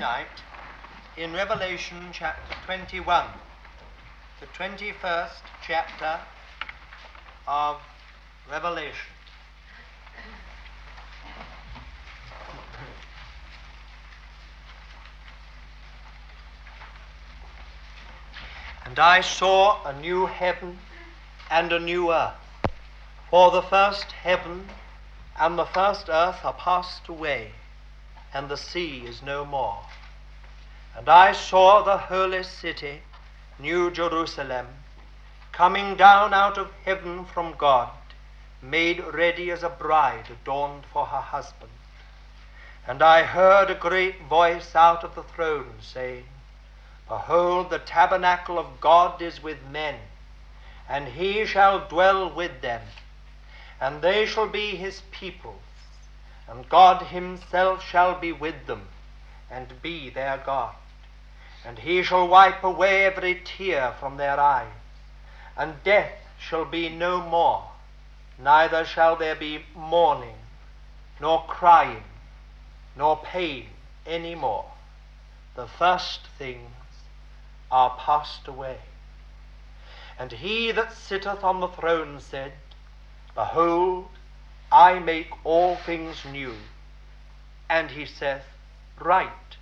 tonight in Revelation chapter 21, the 21st chapter of Revelation. And I saw a new heaven and a new earth. For the first heaven and the first earth are passed away, and the sea is no more. And I saw the holy city, New Jerusalem, coming down out of heaven from God, made ready as a bride adorned for her husband. And I heard a great voice out of the throne saying, Behold, the tabernacle of God is with men, and he shall dwell with them, and they shall be his people, and God himself shall be with them, and be their God. And he shall wipe away every tear from their eyes, and death shall be no more, neither shall there be mourning, nor crying, nor pain any more. The first things are passed away. And he that sitteth on the throne said, Behold, I make all things new. And he saith, Write,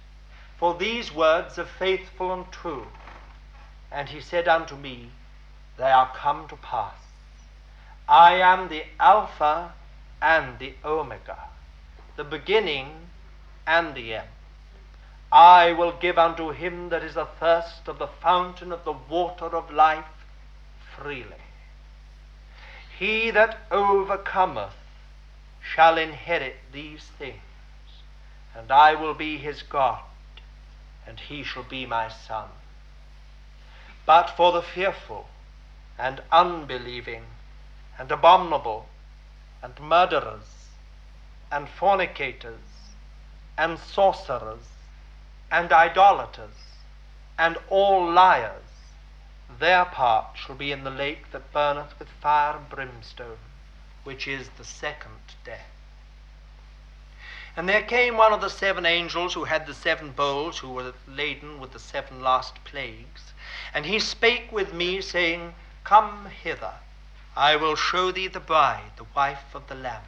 for these words are faithful and true. And he said unto me, They are come to pass. I am the Alpha and the Omega, the beginning and the end. I will give unto him that is athirst of the fountain of the water of life freely. He that overcometh shall inherit these things, and I will be his God, and he shall be my son. But for the fearful and unbelieving and abominable and murderers and fornicators and sorcerers and idolaters, and all liars, their part shall be in the lake that burneth with fire and brimstone, which is the second death. And there came one of the seven angels who had the seven bowls, who were laden with the seven last plagues, and he spake with me, saying, Come hither, I will show thee the bride, the wife of the Lamb.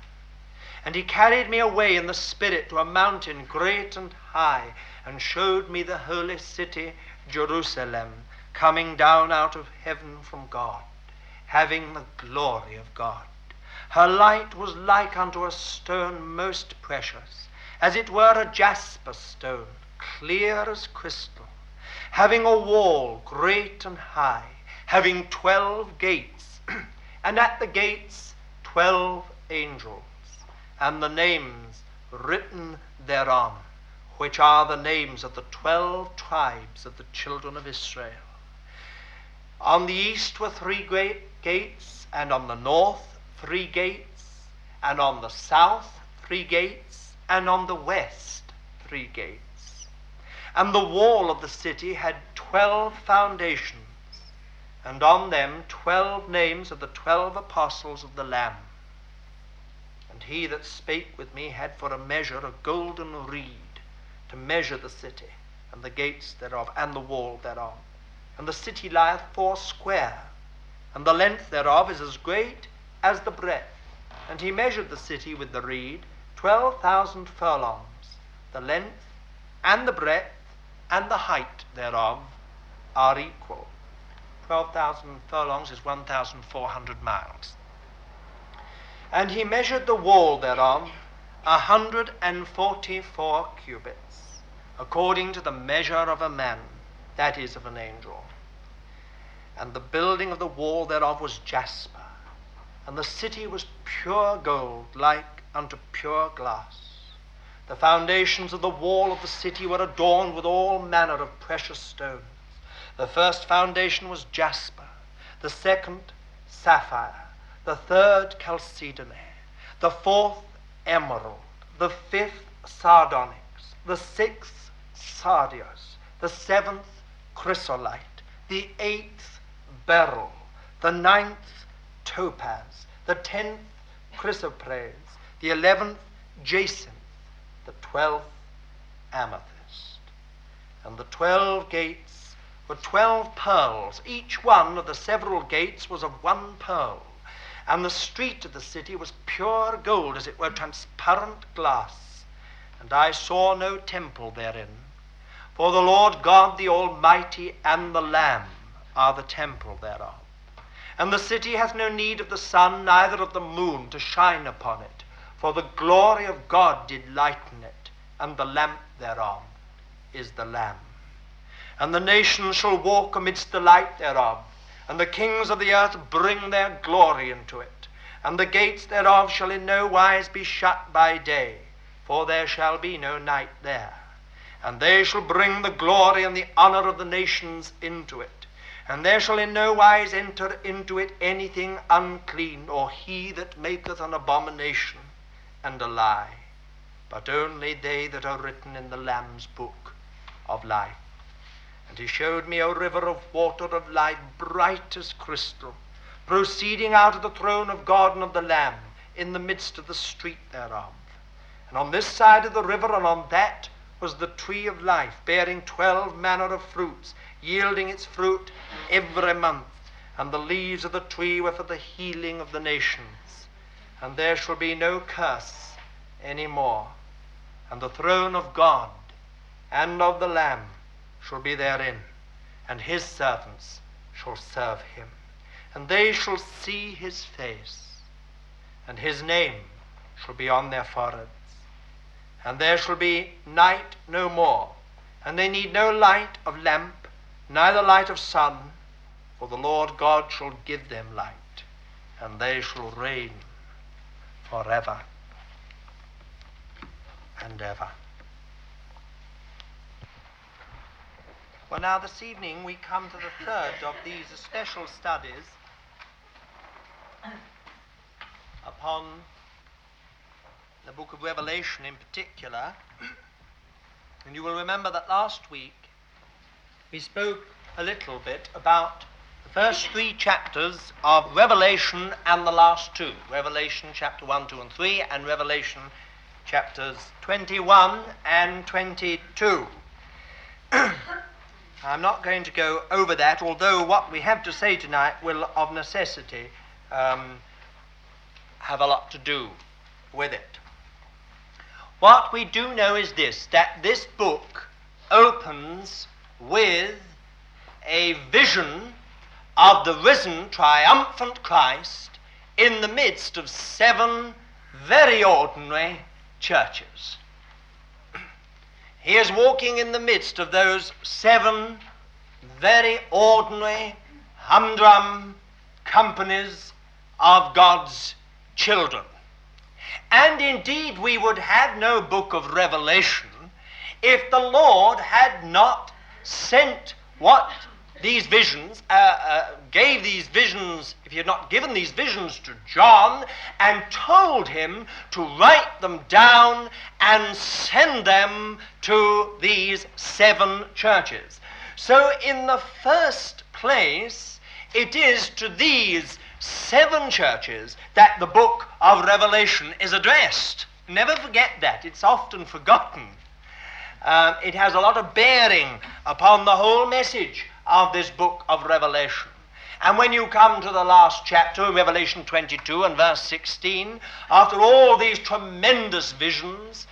And he carried me away in the Spirit to a mountain great and high, and showed me the holy city, Jerusalem, coming down out of heaven from God, having the glory of God. Her light was like unto a stone most precious, as it were a jasper stone, clear as crystal, having a wall great and high, having twelve gates, and at the gates twelve angels, and the names written thereon which are the names of the twelve tribes of the children of Israel. On the east were three great gates, and on the north three gates, and on the south three gates, and on the west three gates. And the wall of the city had twelve foundations, and on them twelve names of the twelve apostles of the Lamb. And he that spake with me had for a measure a golden reed to measure the city, and the gates thereof, and the wall thereof. And the city lieth four square, and the length thereof is as great as the breadth. And he measured the city with the reed, twelve thousand furlongs. The length and the breadth and the height thereof are equal. Twelve thousand furlongs is one thousand four hundred miles. And he measured the wall thereof a hundred and forty four cubits according to the measure of a man, that is, of an angel. And the building of the wall thereof was jasper, and the city was pure gold, like unto pure glass. The foundations of the wall of the city were adorned with all manner of precious stones. The first foundation was jasper, the second, sapphire, the third, chalcedony, the fourth, emerald, the fifth, sardonyx, the sixth, sardius, the seventh chrysolite, the eighth beryl, the ninth topaz, the tenth chrysoprase, the eleventh jacinth, the twelfth amethyst. And the twelve gates were twelve pearls. Each one of the several gates was of one pearl. And the street of the city was pure gold, as it were transparent glass. And I saw no temple therein. For the Lord God the Almighty and the Lamb are the temple thereof. And the city hath no need of the sun, neither of the moon to shine upon it. For the glory of God did lighten it, and the lamp thereof is the Lamb. And the nations shall walk amidst the light thereof, and the kings of the earth bring their glory into it. And the gates thereof shall in no wise be shut by day, for there shall be no night there. And they shall bring the glory and the honor of the nations into it. And there shall in no wise enter into it anything unclean, or he that maketh an abomination and a lie, but only they that are written in the Lamb's book of life. And he showed me a river of water of life, bright as crystal, proceeding out of the throne of God and of the Lamb, in the midst of the street thereof. And on this side of the river and on that was the tree of life, bearing twelve manner of fruits, yielding its fruit every month. And the leaves of the tree were for the healing of the nations. And there shall be no curse any more. And the throne of God and of the Lamb shall be therein, and his servants shall serve him. And they shall see his face, and his name shall be on their foreheads. And there shall be night no more, and they need no light of lamp, neither light of sun, for the Lord God shall give them light, and they shall reign forever and ever. Well, now this evening we come to the third of these special studies upon the book of Revelation in particular. And you will remember that last week we spoke a little bit about the first three chapters of Revelation and the last two Revelation chapter 1, 2, and 3, and Revelation chapters 21 and 22. I'm not going to go over that, although what we have to say tonight will, of necessity, um, have a lot to do with it. What we do know is this that this book opens with a vision of the risen, triumphant Christ in the midst of seven very ordinary churches. He is walking in the midst of those seven very ordinary, humdrum companies of God's children. And indeed, we would have no book of Revelation if the Lord had not sent what these visions, uh, uh, gave these visions, if he had not given these visions to John and told him to write them down and send them to these seven churches. So, in the first place, it is to these seven churches that the book of Revelation is addressed. Never forget that, it's often forgotten. Uh, it has a lot of bearing upon the whole message of this book of Revelation. And when you come to the last chapter, in Revelation 22 and verse 16, after all these tremendous visions,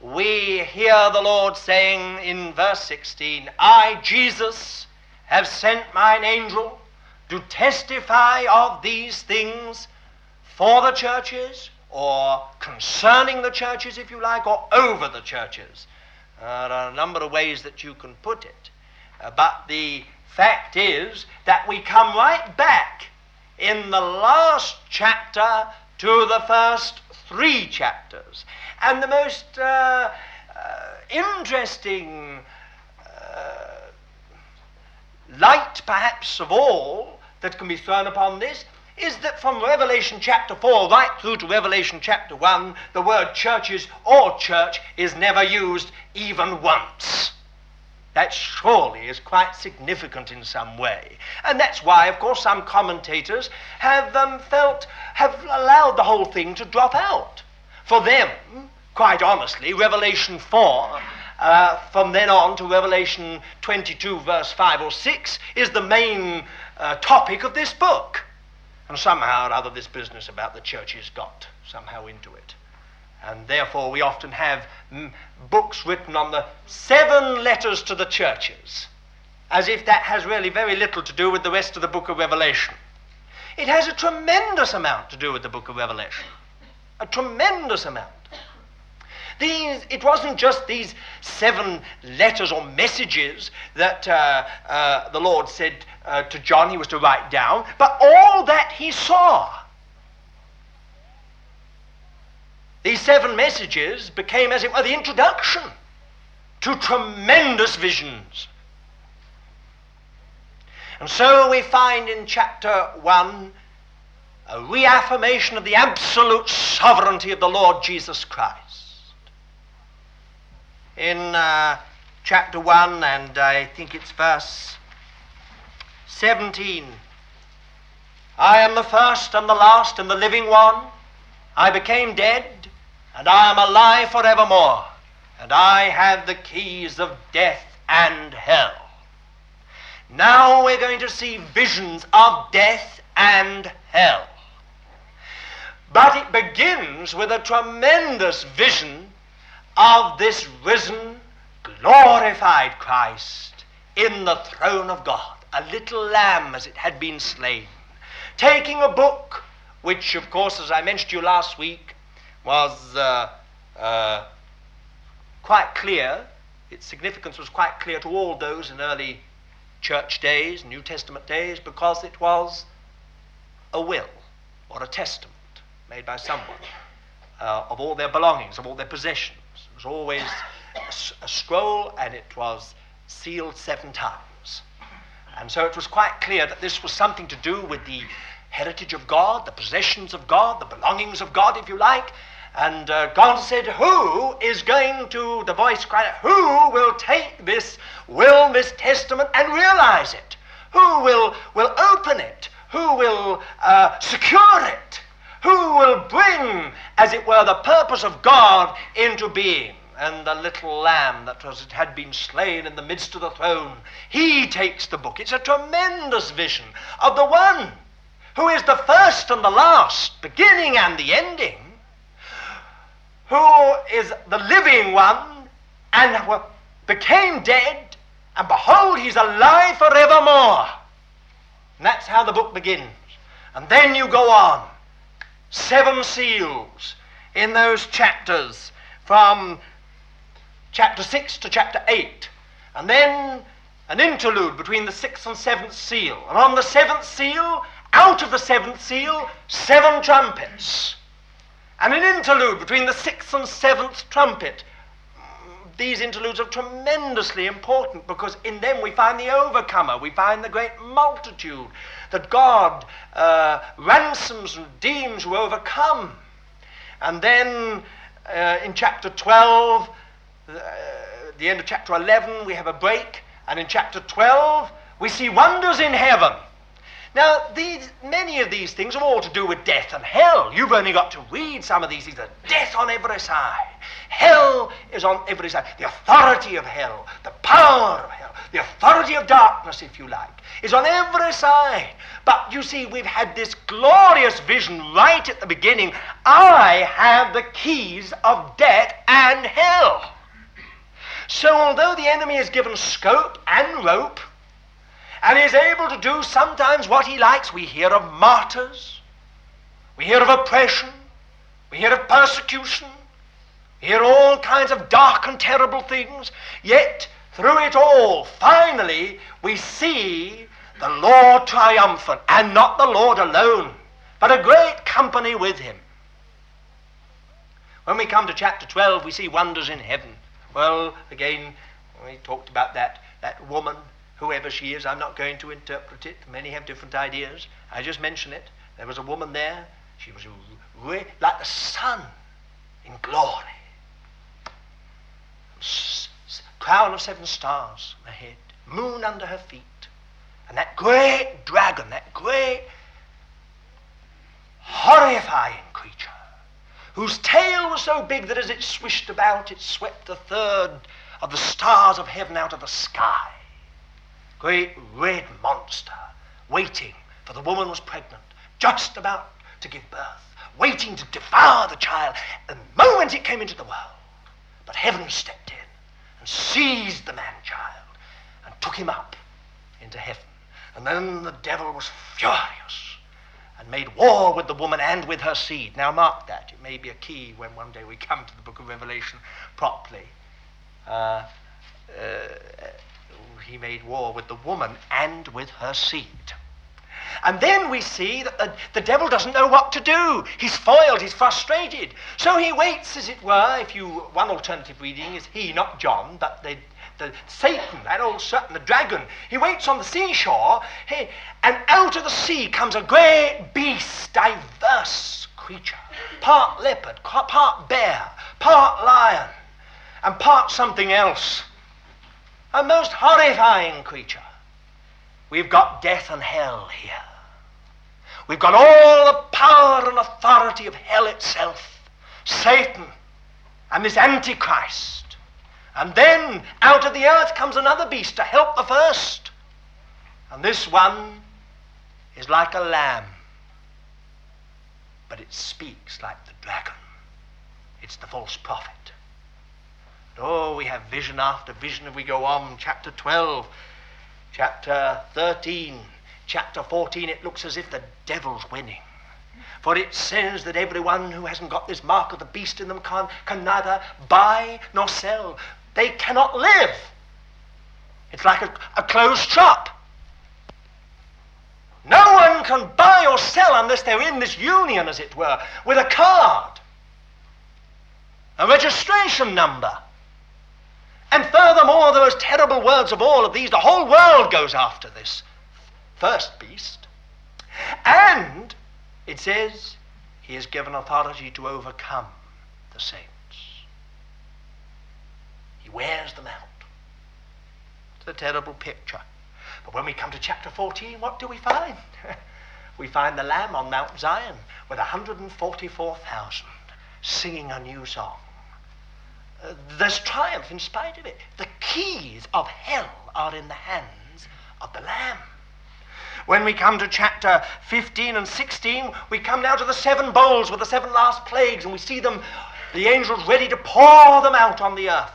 we hear the Lord saying in verse 16, I, Jesus, have sent mine angel to testify of these things for the churches, or concerning the churches, if you like, or over the churches. There are a number of ways that you can put it. Uh, but the fact is that we come right back in the last chapter to the first three chapters. And the most uh, uh, interesting uh, light, perhaps, of all that can be thrown upon this is that from Revelation chapter 4 right through to Revelation chapter 1, the word churches or church is never used even once. That surely is quite significant in some way. And that's why, of course, some commentators have um, felt, have allowed the whole thing to drop out. For them, quite honestly, Revelation 4 uh, from then on to Revelation 22, verse 5 or 6, is the main uh, topic of this book. And somehow or other, this business about the churches got somehow into it. And therefore, we often have mm, books written on the seven letters to the churches, as if that has really very little to do with the rest of the book of Revelation. It has a tremendous amount to do with the book of Revelation. A tremendous amount. These, it wasn't just these seven letters or messages that uh, uh, the Lord said uh, to John he was to write down, but all that he saw. These seven messages became, as it were, the introduction to tremendous visions. And so we find in chapter 1 a reaffirmation of the absolute sovereignty of the Lord Jesus Christ in uh, chapter 1, and I think it's verse 17. I am the first and the last and the living one. I became dead, and I am alive forevermore, and I have the keys of death and hell. Now we're going to see visions of death and hell. But it begins with a tremendous vision of this risen, glorified Christ in the throne of God, a little lamb as it had been slain, taking a book, which, of course, as I mentioned to you last week, was uh, uh, quite clear. Its significance was quite clear to all those in early church days, New Testament days, because it was a will or a testament made by someone uh, of all their belongings, of all their possessions It was always a, a scroll and it was sealed seven times. And so it was quite clear that this was something to do with the heritage of God, the possessions of God, the belongings of God, if you like. And uh, God said, Who is going to, the voice cried, Who will take this will, this testament, and realize it? Who will, will open it? Who will uh, secure it? who will bring, as it were, the purpose of God into being. And the little lamb that was, had been slain in the midst of the throne, he takes the book. It's a tremendous vision of the one who is the first and the last, beginning and the ending, who is the living one and became dead, and behold, he's alive forevermore. And that's how the book begins. And then you go on seven seals in those chapters from chapter 6 to chapter 8. And then an interlude between the sixth and seventh seal. And on the seventh seal, out of the seventh seal, seven trumpets. And an interlude between the sixth and seventh trumpet these interludes are tremendously important because in them we find the overcomer, we find the great multitude that God uh, ransoms and redeems who overcome. And then uh, in chapter 12, uh, Uh, the end of chapter 11, we have a break. And in chapter 12, we see wonders in heaven. Now, these, many of these things are all to do with death and hell. You've only got to read some of these things. There's death on every side. Hell is on every side. The authority of hell, the power of hell, the authority of darkness, if you like, is on every side. But you see, we've had this glorious vision right at the beginning. I have the keys of death and hell. So, although the enemy is given scope and rope, and is able to do sometimes what he likes. We hear of martyrs, we hear of oppression, we hear of persecution, we hear all kinds of dark and terrible things. Yet, through it all, finally, we see the Lord triumphant, and not the Lord alone, but a great company with him. When we come to chapter 12, we see wonders in heaven. Well, again, we talked about that, that woman whoever she is, I'm not going to interpret it. Many have different ideas. I just mention it. There was a woman there. She was like the sun in glory. Crown of seven stars on her head, moon under her feet, and that great dragon, that great horrifying creature, whose tail was so big that as it swished about, it swept a third of the stars of heaven out of the sky. Great red monster waiting, for the woman was pregnant, just about to give birth, waiting to devour the child the moment it came into the world. But heaven stepped in and seized the man child and took him up into heaven. And then the devil was furious and made war with the woman and with her seed. Now, mark that. It may be a key when one day we come to the book of Revelation properly. Uh, uh, he made war with the woman and with her seed. And then we see that the, the devil doesn't know what to do. He's foiled, he's frustrated. So he waits, as it were, if you, one alternative reading is he, not John, but the, the Satan, that old Satan, the dragon. He waits on the seashore, and out of the sea comes a great beast, diverse creature, part leopard, part bear, part lion, and part something else. A most horrifying creature. We've got death and hell here. We've got all the power and authority of hell itself, Satan, and this Antichrist. And then out of the earth comes another beast to help the first. And this one is like a lamb, but it speaks like the dragon. It's the false prophet. Oh, we have vision after vision, and we go on. Chapter 12, chapter 13, chapter 14, it looks as if the devil's winning. For it says that everyone who hasn't got this mark of the beast in them can, can neither buy nor sell. They cannot live. It's like a, a closed shop. No one can buy or sell unless they're in this union, as it were, with a card, a registration number. And furthermore, the most terrible words of all of these, the whole world goes after this first beast. And it says he is given authority to overcome the saints. He wears them out. It's a terrible picture. But when we come to chapter 14, what do we find? we find the Lamb on Mount Zion with 144,000 singing a new song. Uh, there's triumph in spite of it. The keys of hell are in the hands of the Lamb. When we come to chapter 15 and 16, we come now to the seven bowls with the seven last plagues, and we see them, the angels ready to pour them out on the earth.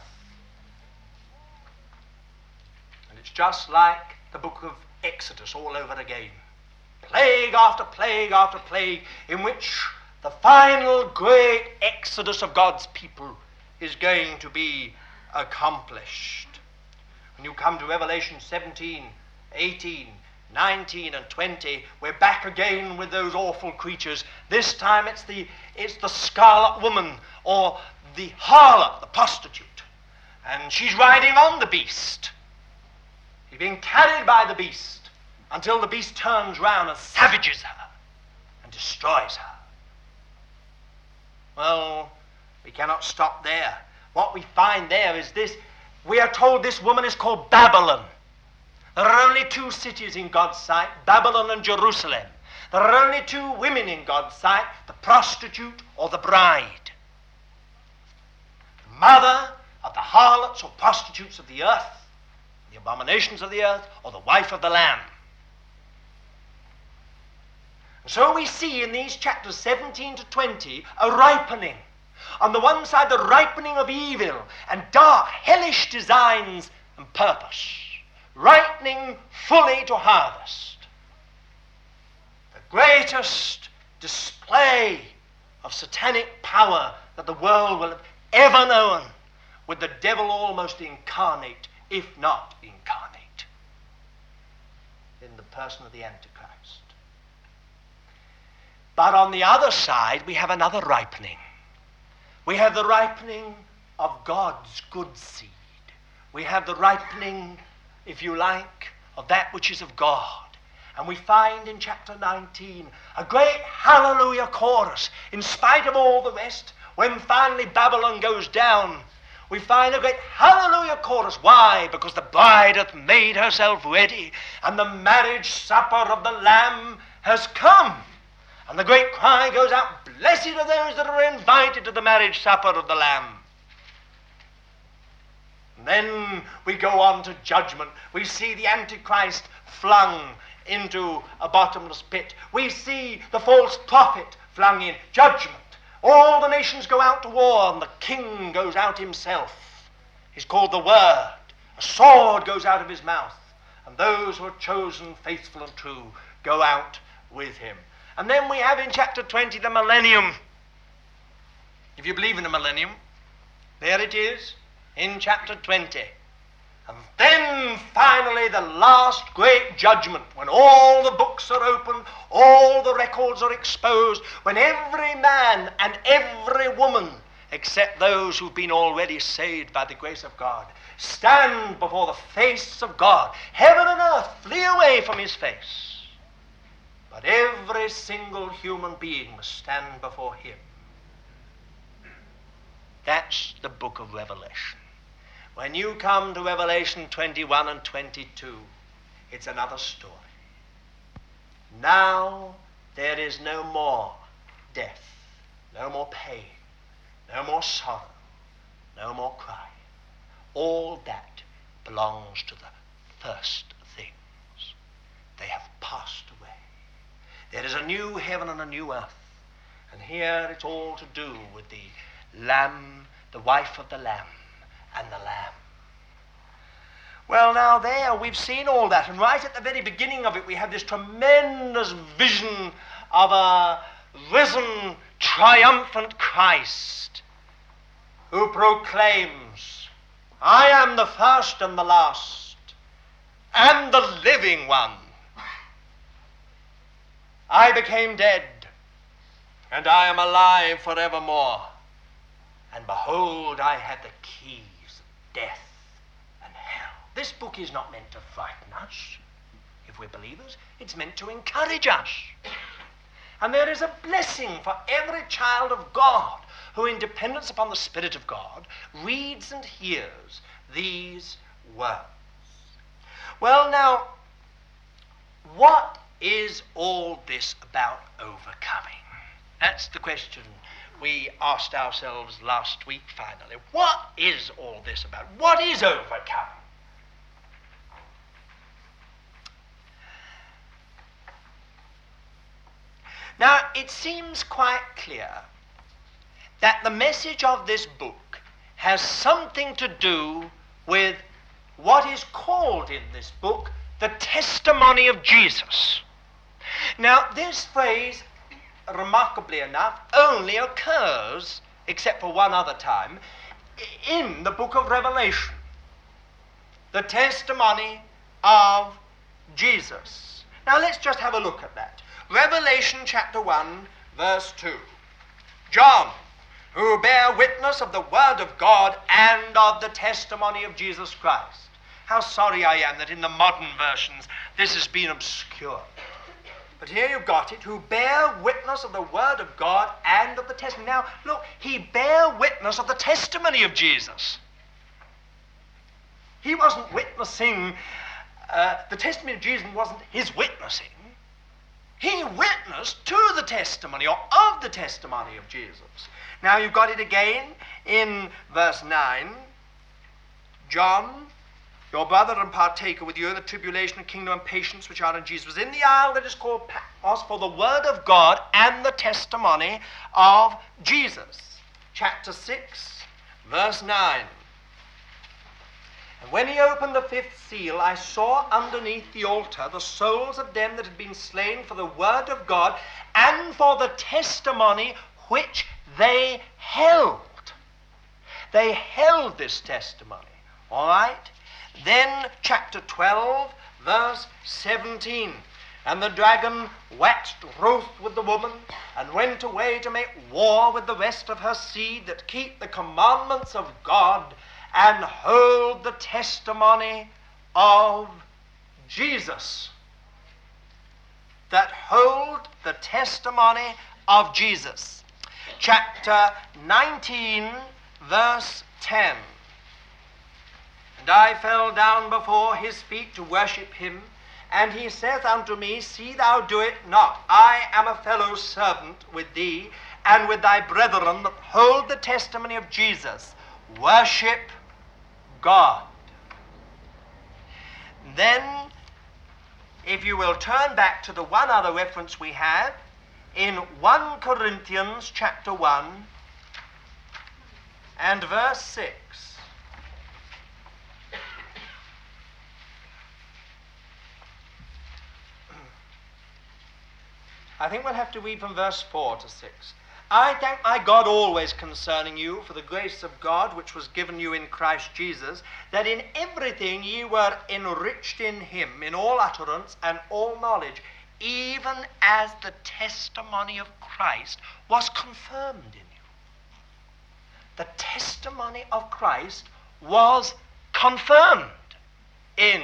And it's just like the book of Exodus all over again. Plague after plague after plague, in which the final great exodus of God's people is going to be accomplished. When you come to Revelation 17, 18, 19 and 20, we're back again with those awful creatures. This time it's the, it's the scarlet woman or the harlot, the prostitute. And she's riding on the beast. She's being carried by the beast until the beast turns round and savages her and destroys her. Well, we cannot stop there. What we find there is this we are told this woman is called Babylon. There are only two cities in God's sight Babylon and Jerusalem. There are only two women in God's sight the prostitute or the bride. The mother of the harlots or prostitutes of the earth, the abominations of the earth, or the wife of the Lamb. So we see in these chapters 17 to 20 a ripening. On the one side, the ripening of evil and dark, hellish designs and purpose ripening fully to harvest. The greatest display of satanic power that the world will have ever known, with the devil almost incarnate, if not incarnate, in the person of the Antichrist. But on the other side, we have another ripening. We have the ripening of God's good seed. We have the ripening if you like, of that which is of God. And we find in chapter 19 a great hallelujah chorus, in spite of all the rest. When finally Babylon goes down, we find a great hallelujah chorus. Why? Because the bride hath made herself ready, and the marriage supper of the Lamb has come. And the great cry goes out Blessed are those that are invited to the marriage supper of the Lamb. And then we go on to judgment. We see the Antichrist flung into a bottomless pit. We see the false prophet flung in judgment. All the nations go out to war, and the king goes out himself. He's called the Word. A sword goes out of his mouth, and those who are chosen, faithful, and true go out with him. And then we have in chapter 20 the millennium. If you believe in the millennium, there it is in chapter 20. And then finally, the last great judgment, when all the books are open, all the records are exposed, when every man and every woman, except those who've been already saved by the grace of God, stand before the face of God. Heaven and earth flee away from his face. But every single human being must stand before him. That's the book of Revelation. When you come to Revelation 21 and 22, it's another story. Now there is no more death, no more pain, no more sorrow, no more crying. All that belongs to the first things. They have passed away. There is a new heaven and a new earth. And here it's all to do with the Lamb, the wife of the Lamb, and the Lamb. Well, now, there we've seen all that, and right at the very beginning of it, we have this tremendous vision of a risen, triumphant Christ who proclaims, I am the first and the last, and the living one. I became dead, and I am alive forevermore. And behold, I have the keys of death and hell. This book is not meant to frighten us, if we're believers. It's meant to encourage us. And there is a blessing for every child of God who, in dependence upon the Spirit of God, reads and hears these words. Well, now, what is all this about overcoming? That's the question we asked ourselves last week finally. What is all this about? What is overcoming? Now, it seems quite clear that the message of this book has something to do with what is called in this book the testimony of Jesus. Now, this phrase remarkably enough, only occurs, except for one other time, in the book of Revelation. The testimony of Jesus. Now let's just have a look at that. Revelation chapter 1, verse 2. John, who bear witness of the word of God and of the testimony of Jesus Christ. How sorry I am that in the modern versions this has been obscured. But here you've got it, who bear witness of the word of God and of the testimony. Now, look, he bear witness of the testimony of Jesus. He wasn't witnessing, uh, the testimony of Jesus wasn't his witnessing. He witnessed to the testimony or of the testimony of Jesus. Now you've got it again in verse 9. John your brother and partaker with you in the tribulation and kingdom and patience which are in Jesus in the isle that is called Patmos for the word of God and the testimony of Jesus. Chapter 6, verse 9. And when he opened the fifth seal, I saw underneath the altar the souls of them that had been slain for the word of God and for the testimony which they held. They held this testimony. All right? Then, chapter 12, verse 17. And the dragon waxed wroth with the woman, and went away to make war with the rest of her seed that keep the commandments of God and hold the testimony of Jesus. That hold the testimony of Jesus. Chapter 19, verse 10. And I fell down before his feet to worship him. And he saith unto me, See thou do it not. I am a fellow servant with thee and with thy brethren that hold the testimony of Jesus. Worship God. Then, if you will turn back to the one other reference we have in 1 Corinthians chapter 1 and verse 6. I think we'll have to read from verse 4 to 6. I thank my God always concerning you for the grace of God which was given you in Christ Jesus, that in everything ye were enriched in him, in all utterance and all knowledge, even as the testimony of Christ was confirmed in you. The testimony of Christ was confirmed in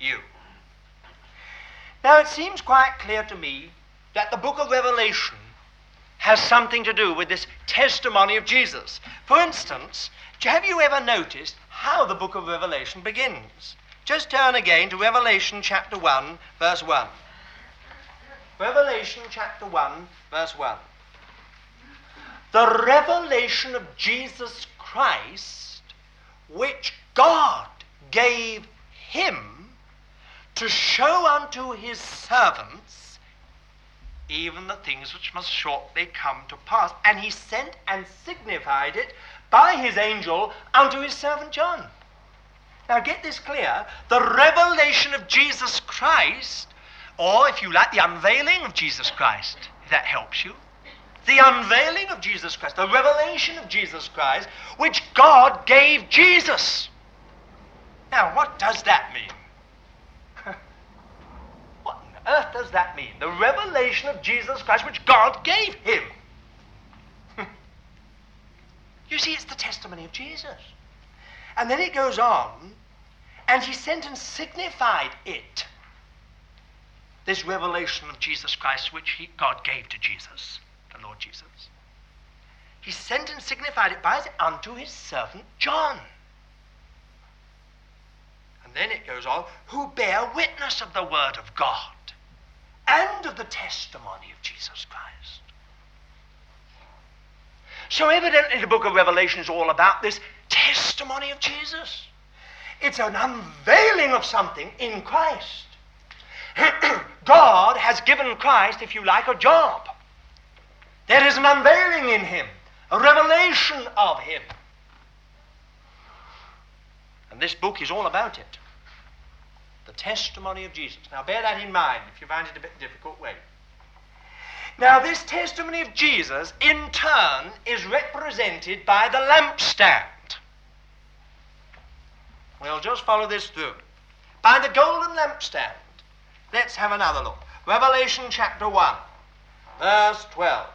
you. Now it seems quite clear to me that the book of Revelation has something to do with this testimony of Jesus. For instance, have you ever noticed how the book of Revelation begins? Just turn again to Revelation chapter 1, verse 1. Revelation chapter 1, verse 1. The revelation of Jesus Christ, which God gave him to show unto his servants even the things which must shortly come to pass. And he sent and signified it by his angel unto his servant John. Now get this clear the revelation of Jesus Christ, or if you like, the unveiling of Jesus Christ, if that helps you. The unveiling of Jesus Christ, the revelation of Jesus Christ, which God gave Jesus. Now, what does that mean? Earth does that mean? The revelation of Jesus Christ which God gave him. you see, it's the testimony of Jesus. And then it goes on, and he sent and signified it. This revelation of Jesus Christ which he, God gave to Jesus, the Lord Jesus. He sent and signified it by unto his servant John. And then it goes on, who bear witness of the word of God and of the testimony of Jesus Christ. So, evidently, the book of Revelation is all about this testimony of Jesus. It's an unveiling of something in Christ. God has given Christ, if you like, a job. There is an unveiling in him, a revelation of him. And this book is all about it the testimony of Jesus. Now, bear that in mind if you find it a bit difficult. Wait. Now, this testimony of Jesus, in turn, is represented by the lampstand. We'll just follow this through. By the golden lampstand. Let's have another look. Revelation chapter 1, verse 12.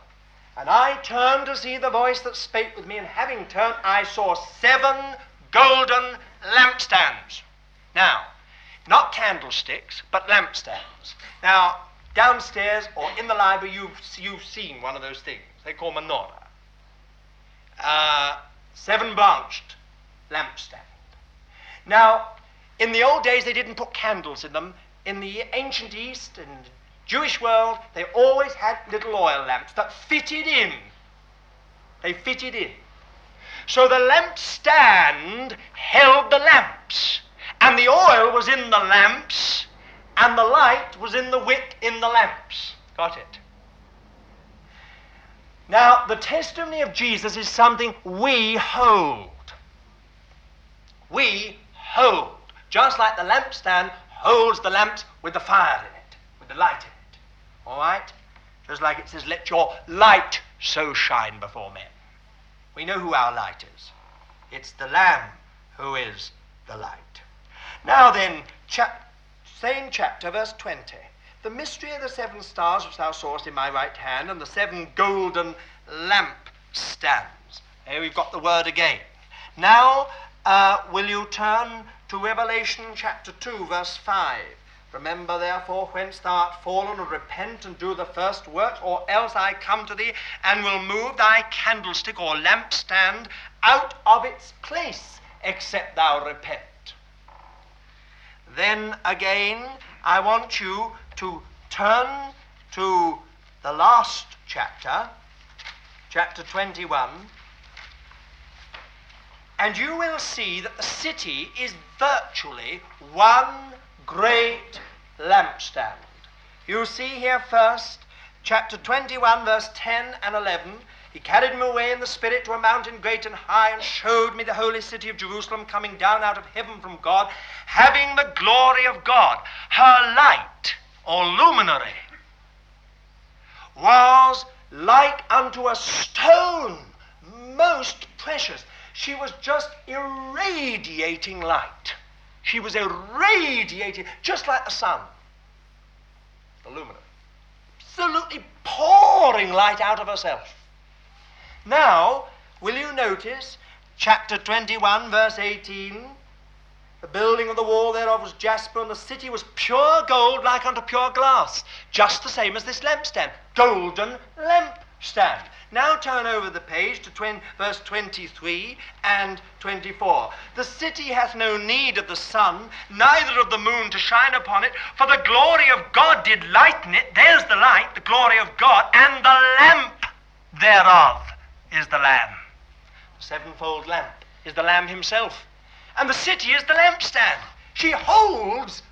And I turned to see the voice that spake with me, and having turned, I saw seven golden lampstands. Now, not candlesticks, but lampstands. Now, downstairs or in the library, you've, you've seen one of those things. They call menorah. Uh, seven branched lampstand. Now, in the old days, they didn't put candles in them. In the ancient East and Jewish world, they always had little oil lamps that fitted in. They fitted in. So the lampstand held the lamps. And the oil was in the lamps, and the light was in the wick in the lamps. Got it? Now, the testimony of Jesus is something we hold. We hold. Just like the lampstand holds the lamps with the fire in it, with the light in it. All right? Just like it says, let your light so shine before men. We know who our light is. It's the Lamb who is the light. Now then, chap- same chapter, verse 20. The mystery of the seven stars which thou sawest in my right hand, and the seven golden lamp stands. Here we've got the word again. Now, uh, will you turn to Revelation chapter 2, verse 5? Remember, therefore, whence thou art fallen, and repent and do the first works, or else I come to thee and will move thy candlestick or lampstand out of its place, except thou repent. Then again, I want you to turn to the last chapter, chapter 21, and you will see that the city is virtually one great lampstand. You see here first, chapter 21, verse 10 and 11. He carried me away in the Spirit to a mountain great and high, and showed me the holy city of Jerusalem coming down out of heaven from God, having the glory of God. Her light, or luminary, was like unto a stone, most precious. She was just irradiating light. She was irradiating, just like the sun, the luminary, absolutely pouring light out of herself. Now, will you notice chapter 21, verse 18? The building of the wall thereof was jasper, and the city was pure gold like unto pure glass, just the same as this lampstand. Golden lampstand. Now turn over the page to 20, verse 23 and 24. The city hath no need of the sun, neither of the moon to shine upon it, for the glory of God did lighten it. There's the light, the glory of God, and the lamp thereof is the Lamb. The sevenfold lamp is the Lamb himself. And the city is the lampstand. She holds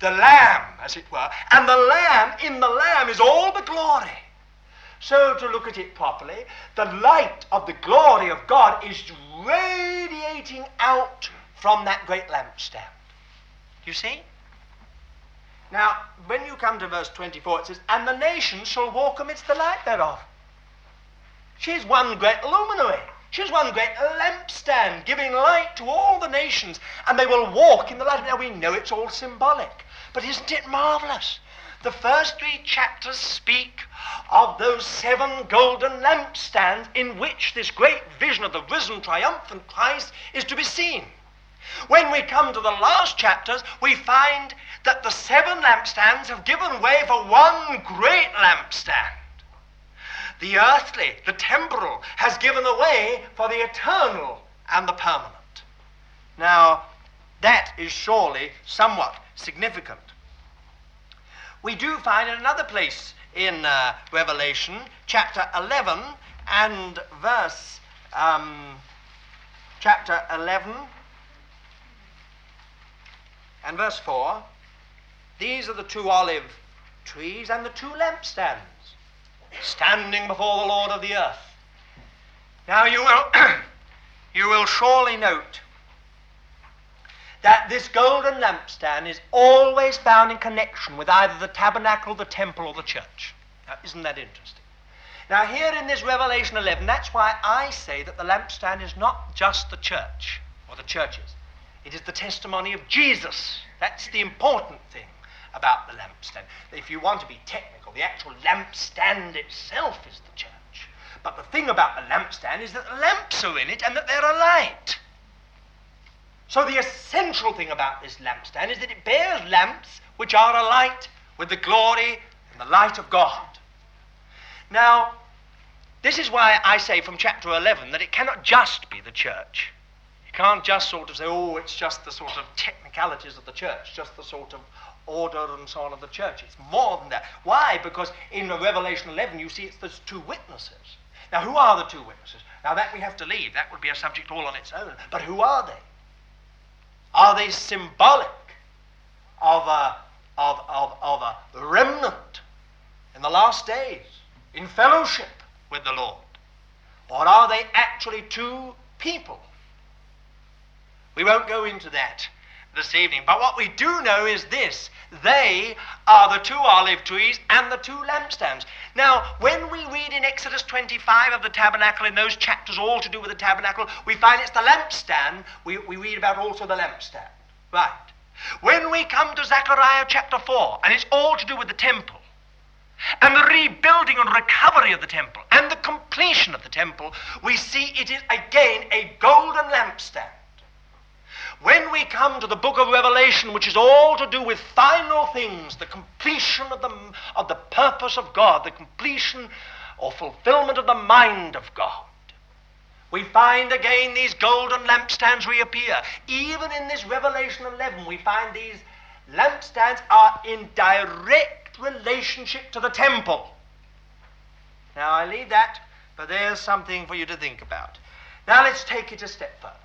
the Lamb, as it were, and the Lamb, in the Lamb, is all the glory. So, to look at it properly, the light of the glory of God is radiating out from that great lampstand. You see? Now, when you come to verse 24, it says, And the nations shall walk amidst the light thereof. She's one great luminary. She's one great lampstand, giving light to all the nations, and they will walk in the light. Now, we know it's all symbolic, but isn't it marvelous? The first three chapters speak of those seven golden lampstands in which this great vision of the risen, triumphant Christ is to be seen. When we come to the last chapters, we find that the seven lampstands have given way for one great lampstand. The earthly, the temporal, has given way for the eternal and the permanent. Now, that is surely somewhat significant we do find in another place in uh, Revelation, chapter 11 and verse, um, chapter 11 and verse 4. These are the two olive trees and the two lampstands standing before the Lord of the earth. Now you will, you will surely note that this golden lampstand is always found in connection with either the tabernacle, the temple, or the church. Now, isn't that interesting? Now, here in this Revelation 11, that's why I say that the lampstand is not just the church or the churches, it is the testimony of Jesus. That's the important thing about the lampstand. If you want to be technical, the actual lampstand itself is the church. But the thing about the lampstand is that the lamps are in it and that they're alight. So the essential thing about this lampstand is that it bears lamps which are alight with the glory and the light of God. Now, this is why I say from chapter 11 that it cannot just be the church. You can't just sort of say, oh, it's just the sort of technicalities of the church, just the sort of order and so on of the church. It's more than that. Why? Because in Revelation 11 you see it's those two witnesses. Now, who are the two witnesses? Now, that we have to leave. That would be a subject all on its own. But who are they? Are they symbolic of a, of, of, of a remnant in the last days in fellowship with the Lord? Or are they actually two people? We won't go into that this evening. But what we do know is this they are the two olive trees and the two lampstands. Now, when we read in Exodus 25 of the tabernacle, in those chapters all to do with the tabernacle, we find it's the lampstand. We, we read about also the lampstand. Right. When we come to Zechariah chapter 4, and it's all to do with the temple, and the rebuilding and recovery of the temple, and the completion of the temple, we see it is again a golden lampstand. When we come to the book of Revelation, which is all to do with final things, the completion of the, of the purpose of God, the completion or fulfillment of the mind of God, we find again these golden lampstands reappear. Even in this Revelation 11, we find these lampstands are in direct relationship to the temple. Now, I leave that, but there's something for you to think about. Now, let's take it a step further.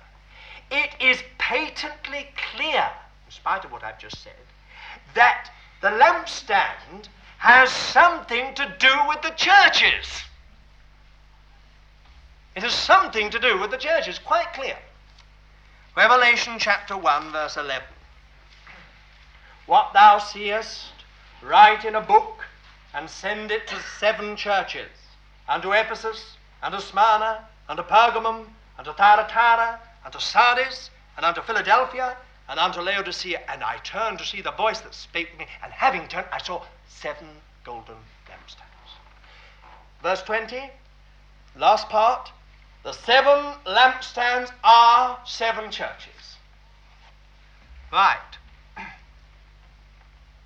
It is patently clear, in spite of what I've just said, that the lampstand has something to do with the churches. It has something to do with the churches, quite clear. Revelation chapter 1, verse 11. What thou seest, write in a book and send it to seven churches unto Ephesus, unto Smyrna, unto Pergamum, unto Thyatira, unto Sardis, and unto Philadelphia, and unto Laodicea. And I turned to see the voice that spake with me, and having turned, I saw seven golden lampstands. Verse 20, last part. The seven lampstands are seven churches. Right.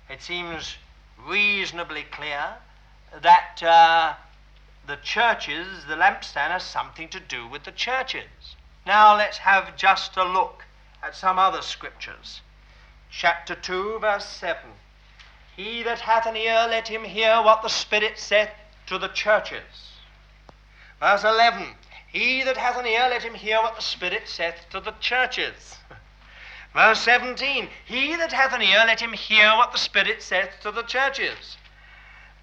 It seems reasonably clear that uh, the churches, the lampstand, has something to do with the churches. Now let's have just a look at some other scriptures. Chapter 2, verse 7. He that hath an ear, let him hear what the Spirit saith to the churches. Verse 11. He that hath an ear, let him hear what the Spirit saith to the churches. Verse 17. He that hath an ear, let him hear what the Spirit saith to the churches.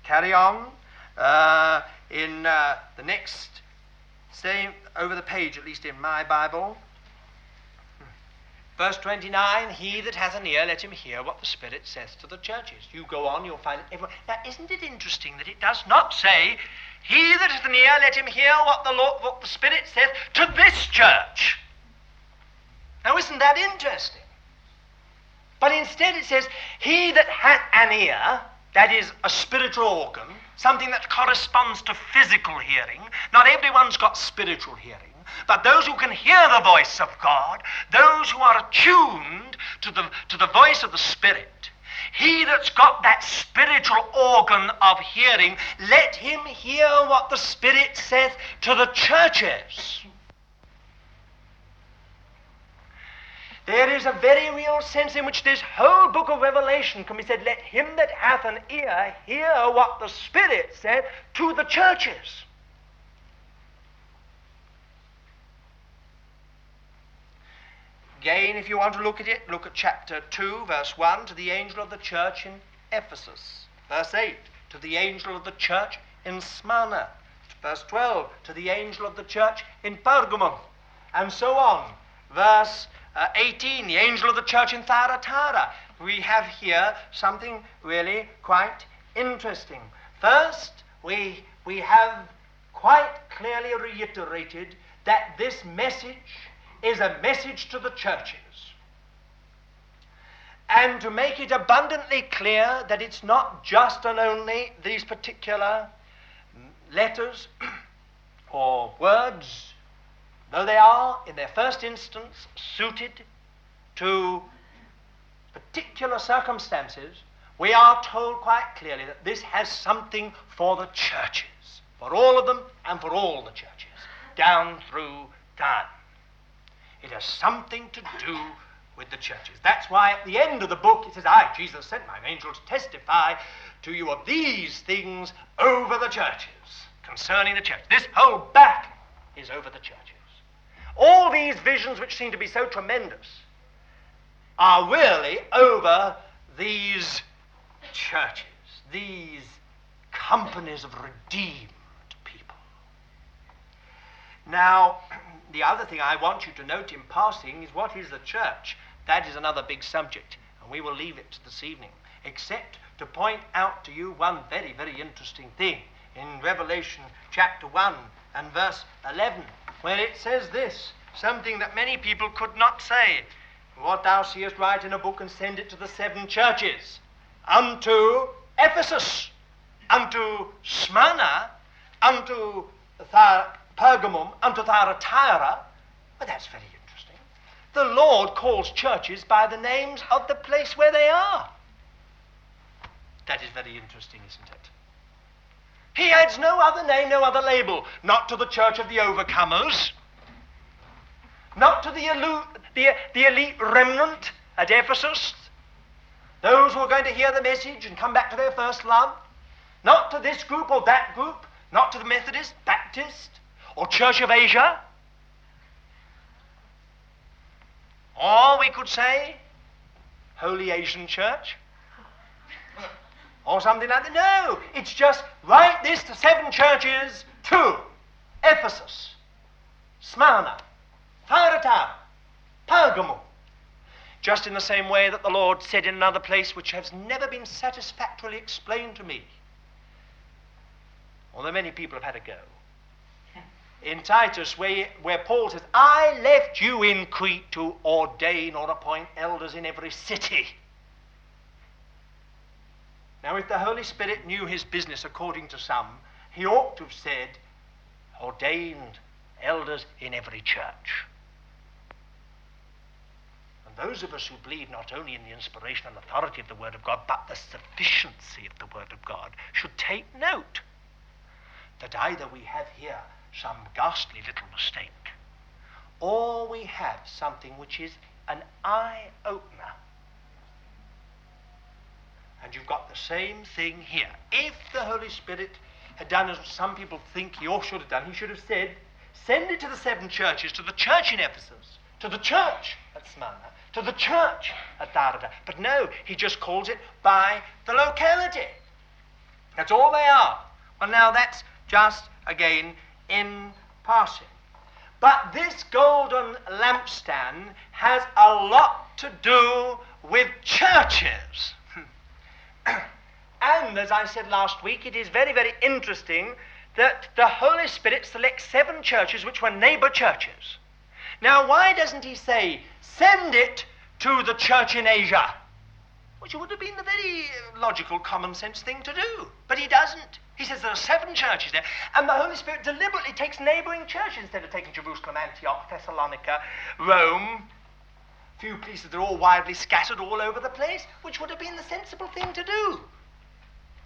Carry on. Uh, in uh, the next, stay over the page, at least in my Bible. Verse 29, he that hath an ear, let him hear what the Spirit says to the churches. You go on, you'll find everyone. Now, isn't it interesting that it does not say, he that hath an ear, let him hear what the, Lord, what the Spirit says to this church? Now, isn't that interesting? But instead it says, he that hath an ear, that is a spiritual organ, something that corresponds to physical hearing. Not everyone's got spiritual hearing, but those who can hear the voice of God, those who are attuned to the, to the voice of the Spirit, he that's got that spiritual organ of hearing, let him hear what the Spirit saith to the churches. There is a very real sense in which this whole book of Revelation can be said, let him that hath an ear hear what the Spirit said to the churches. Again, if you want to look at it, look at chapter 2, verse 1, to the angel of the church in Ephesus. Verse 8, to the angel of the church in Smyrna. Verse 12, to the angel of the church in Pergamum. And so on. Verse uh, 18, the angel of the church in Thyatira. We have here something really quite interesting. First, we, we have quite clearly reiterated that this message is a message to the churches. And to make it abundantly clear that it's not just and only these particular letters or words though they are, in their first instance, suited to particular circumstances, we are told quite clearly that this has something for the churches, for all of them and for all the churches, down through time. It has something to do with the churches. That's why at the end of the book it says, I, Jesus, sent my angel to testify to you of these things over the churches, concerning the church. This whole back is over the churches. All these visions, which seem to be so tremendous, are really over these churches, these companies of redeemed people. Now, the other thing I want you to note in passing is what is the church? That is another big subject, and we will leave it this evening, except to point out to you one very, very interesting thing in Revelation chapter 1 and verse 11 where it says this something that many people could not say. What thou seest, write in a book and send it to the seven churches unto Ephesus, unto Smyrna, unto Pergamum, unto Thyatira. Well, that's very interesting. The Lord calls churches by the names of the place where they are. That is very interesting, isn't it? He adds no other name, no other label. Not to the church of the overcomers, not to the, elu- the, the elite remnant at Ephesus, those who are going to hear the message and come back to their first love, not to this group or that group, not to the Methodist, Baptist, or Church of Asia. Or we could say? Holy Asian Church? Or something like that. No, it's just write this to seven churches, to Ephesus, Smyrna, Thyatira, Pergamum. Just in the same way that the Lord said in another place, which has never been satisfactorily explained to me, although many people have had a go. In Titus, where, where Paul says, I left you in Crete to ordain or appoint elders in every city. Now, if the Holy Spirit knew his business according to some, he ought to have said, ordained elders in every church. And those of us who believe not only in the inspiration and authority of the Word of God, but the sufficiency of the Word of God, should take note that either we have here some ghastly little mistake, or we have something which is an eye opener. And you've got the same thing here. If the Holy Spirit had done as some people think he ought should have done, he should have said, send it to the seven churches, to the church in Ephesus, to the church at Smyrna, to the church at Thyatira. But no, he just calls it by the locality. That's all they are. Well, now that's just, again, in passing. But this golden lampstand has a lot to do with churches. and as I said last week, it is very, very interesting that the Holy Spirit selects seven churches which were neighbor churches. Now, why doesn't he say, send it to the church in Asia? Which would have been the very logical, common sense thing to do. But he doesn't. He says there are seven churches there, and the Holy Spirit deliberately takes neighboring churches instead of taking Jerusalem, Antioch, Thessalonica, Rome. Few places, they're all widely scattered all over the place, which would have been the sensible thing to do.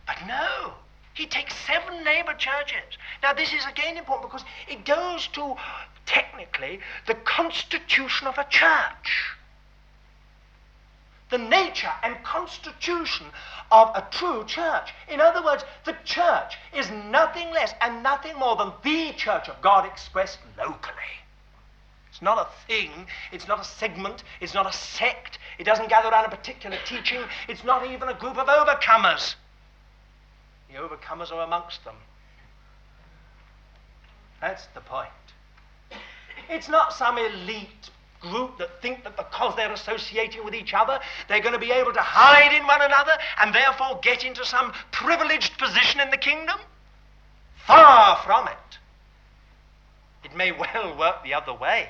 But no, he takes seven neighbor churches. Now, this is again important because it goes to, technically, the constitution of a church the nature and constitution of a true church. In other words, the church is nothing less and nothing more than the church of God expressed locally. It's not a thing, it's not a segment, it's not a sect, it doesn't gather around a particular teaching, it's not even a group of overcomers. The overcomers are amongst them. That's the point. It's not some elite group that think that because they're associating with each other, they're going to be able to hide in one another and therefore get into some privileged position in the kingdom? Far from it. It may well work the other way.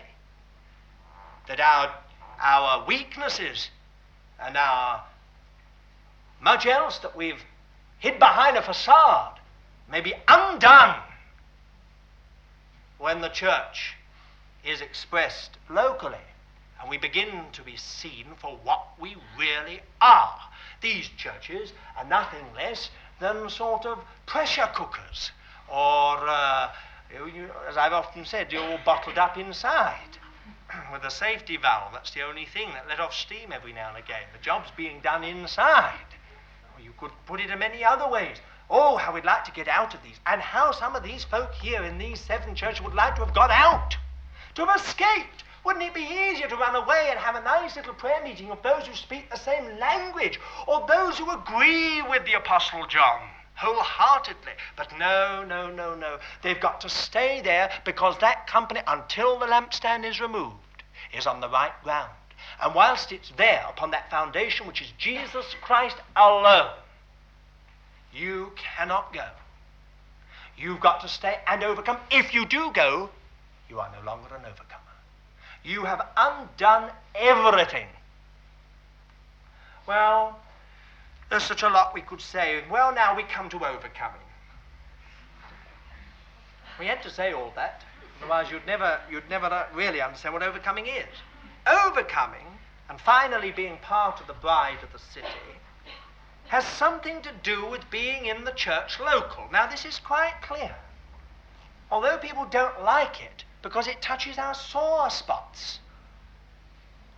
That our, our weaknesses and our much else that we've hid behind a facade may be undone when the church is expressed locally. And we begin to be seen for what we really are. These churches are nothing less than sort of pressure cookers, or, uh, you, as I've often said, you're all bottled up inside with a safety valve. That's the only thing that let off steam every now and again. The job's being done inside. Or you could put it in many other ways. Oh, how we'd like to get out of these, and how some of these folk here in these seven churches would like to have got out to have escaped. Wouldn't it be easier to run away and have a nice little prayer meeting of those who speak the same language or those who agree with the Apostle John? wholeheartedly. But no, no, no, no. They've got to stay there because that company, until the lampstand is removed, is on the right ground. And whilst it's there upon that foundation, which is Jesus Christ alone, you cannot go. You've got to stay and overcome. If you do go, you are no longer an overcomer. You have undone everything. Well, there's such a lot we could say. Well, now we come to overcoming. We had to say all that, otherwise you'd never, you'd never uh, really understand what overcoming is. Overcoming, and finally being part of the bride of the city, has something to do with being in the church local. Now, this is quite clear. Although people don't like it, because it touches our sore spots.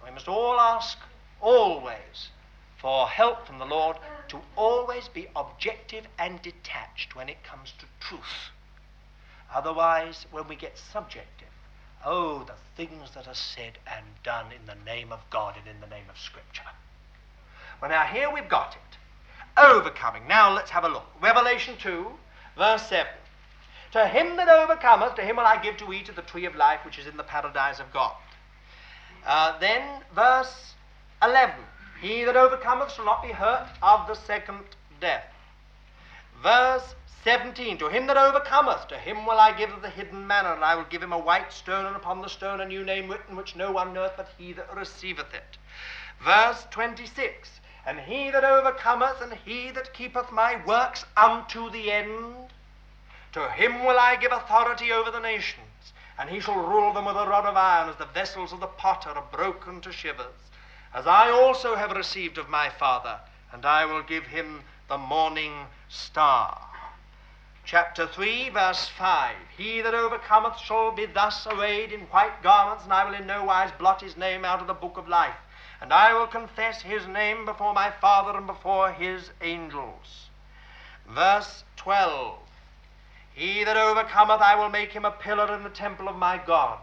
We must all ask, always, for help from the Lord to always be objective and detached when it comes to truth. Otherwise, when we get subjective, Oh, the things that are said and done in the name of God and in the name of Scripture. Well, now here we've got it. Overcoming. Now let's have a look. Revelation 2, verse 7. To him that overcometh, to him will I give to eat of the tree of life which is in the paradise of God. Uh, then, verse 11. He that overcometh shall not be hurt of the second death. Verse 17. To him that overcometh, to him will I give the hidden manna, and I will give him a white stone, and upon the stone a new name written, which no one knoweth but he that receiveth it. Verse 26. And he that overcometh, and he that keepeth my works unto the end, to him will I give authority over the nations, and he shall rule them with a rod of iron, as the vessels of the potter are broken to shivers, as I also have received of my Father, and I will give him the morning star. Chapter 3, verse 5 He that overcometh shall be thus arrayed in white garments, and I will in no wise blot his name out of the book of life. And I will confess his name before my Father and before his angels. Verse 12 he that overcometh, I will make him a pillar in the temple of my God.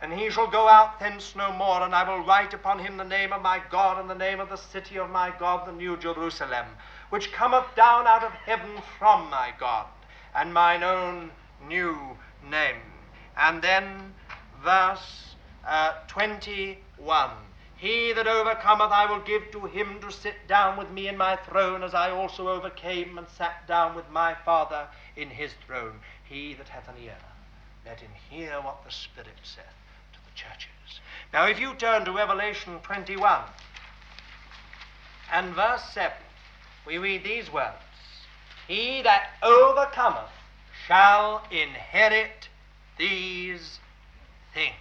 And he shall go out thence no more, and I will write upon him the name of my God and the name of the city of my God, the new Jerusalem, which cometh down out of heaven from my God, and mine own new name. And then verse uh, 21. He that overcometh, I will give to him to sit down with me in my throne, as I also overcame and sat down with my Father in his throne. He that hath an ear, let him hear what the Spirit saith to the churches. Now, if you turn to Revelation 21 and verse 7, we read these words He that overcometh shall inherit these things.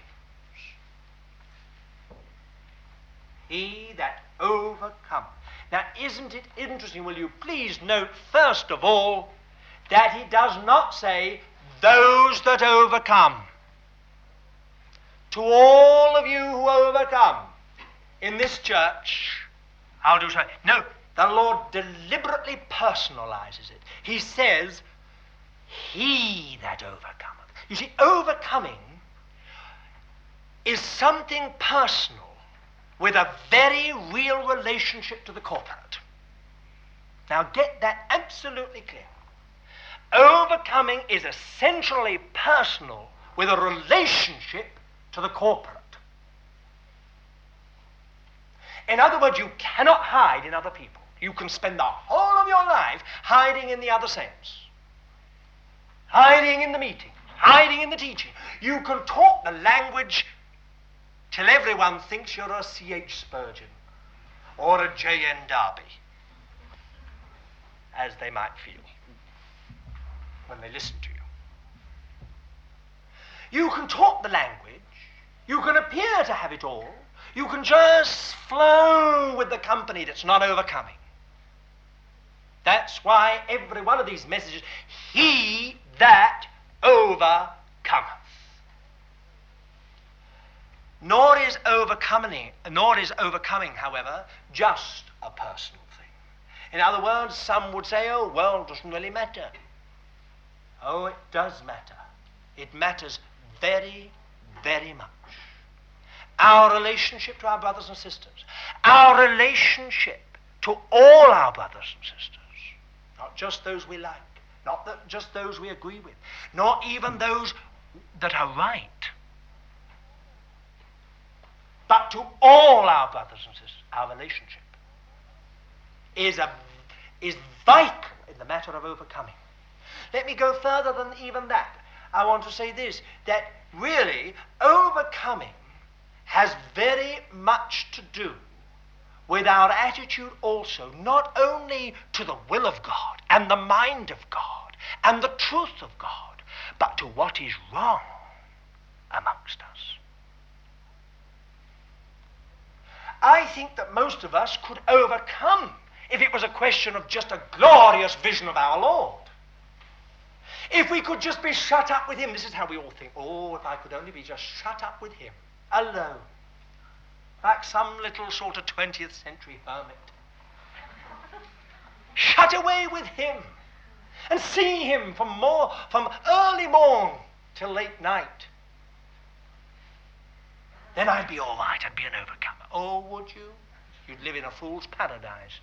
He that overcometh. Now, isn't it interesting? Will you please note, first of all, that he does not say, those that overcome. To all of you who overcome in this church, I'll do so. No, the Lord deliberately personalizes it. He says, He that overcometh. You see, overcoming is something personal with a very real relationship to the corporate. Now, get that absolutely clear. Overcoming is essentially personal with a relationship to the corporate. In other words, you cannot hide in other people. You can spend the whole of your life hiding in the other sense, hiding in the meeting, hiding in the teaching. You can talk the language till everyone thinks you're a C.H. Spurgeon or a J.N. Darby, as they might feel when they listen to you. You can talk the language, you can appear to have it all, you can just flow with the company that's not overcoming. That's why every one of these messages, he that overcometh. Nor is overcoming, nor is overcoming, however, just a personal thing. In other words, some would say, oh, well, it doesn't really matter. Oh, it does matter. It matters very, very much. Our relationship to our brothers and sisters, our relationship to all our brothers and sisters, not just those we like, not that just those we agree with, not even those that are right, but to all our brothers and sisters, our relationship is, a, is vital in the matter of overcoming. Let me go further than even that. I want to say this that really overcoming has very much to do with our attitude also, not only to the will of God and the mind of God and the truth of God, but to what is wrong amongst us. I think that most of us could overcome if it was a question of just a glorious vision of our Lord. If we could just be shut up with him, this is how we all think. Oh, if I could only be just shut up with him, alone, like some little sort of 20th century hermit. shut away with him and see him from more from early morn till late night. then I'd be all right. I'd be an overcomer. Oh, would you? You'd live in a fool's paradise.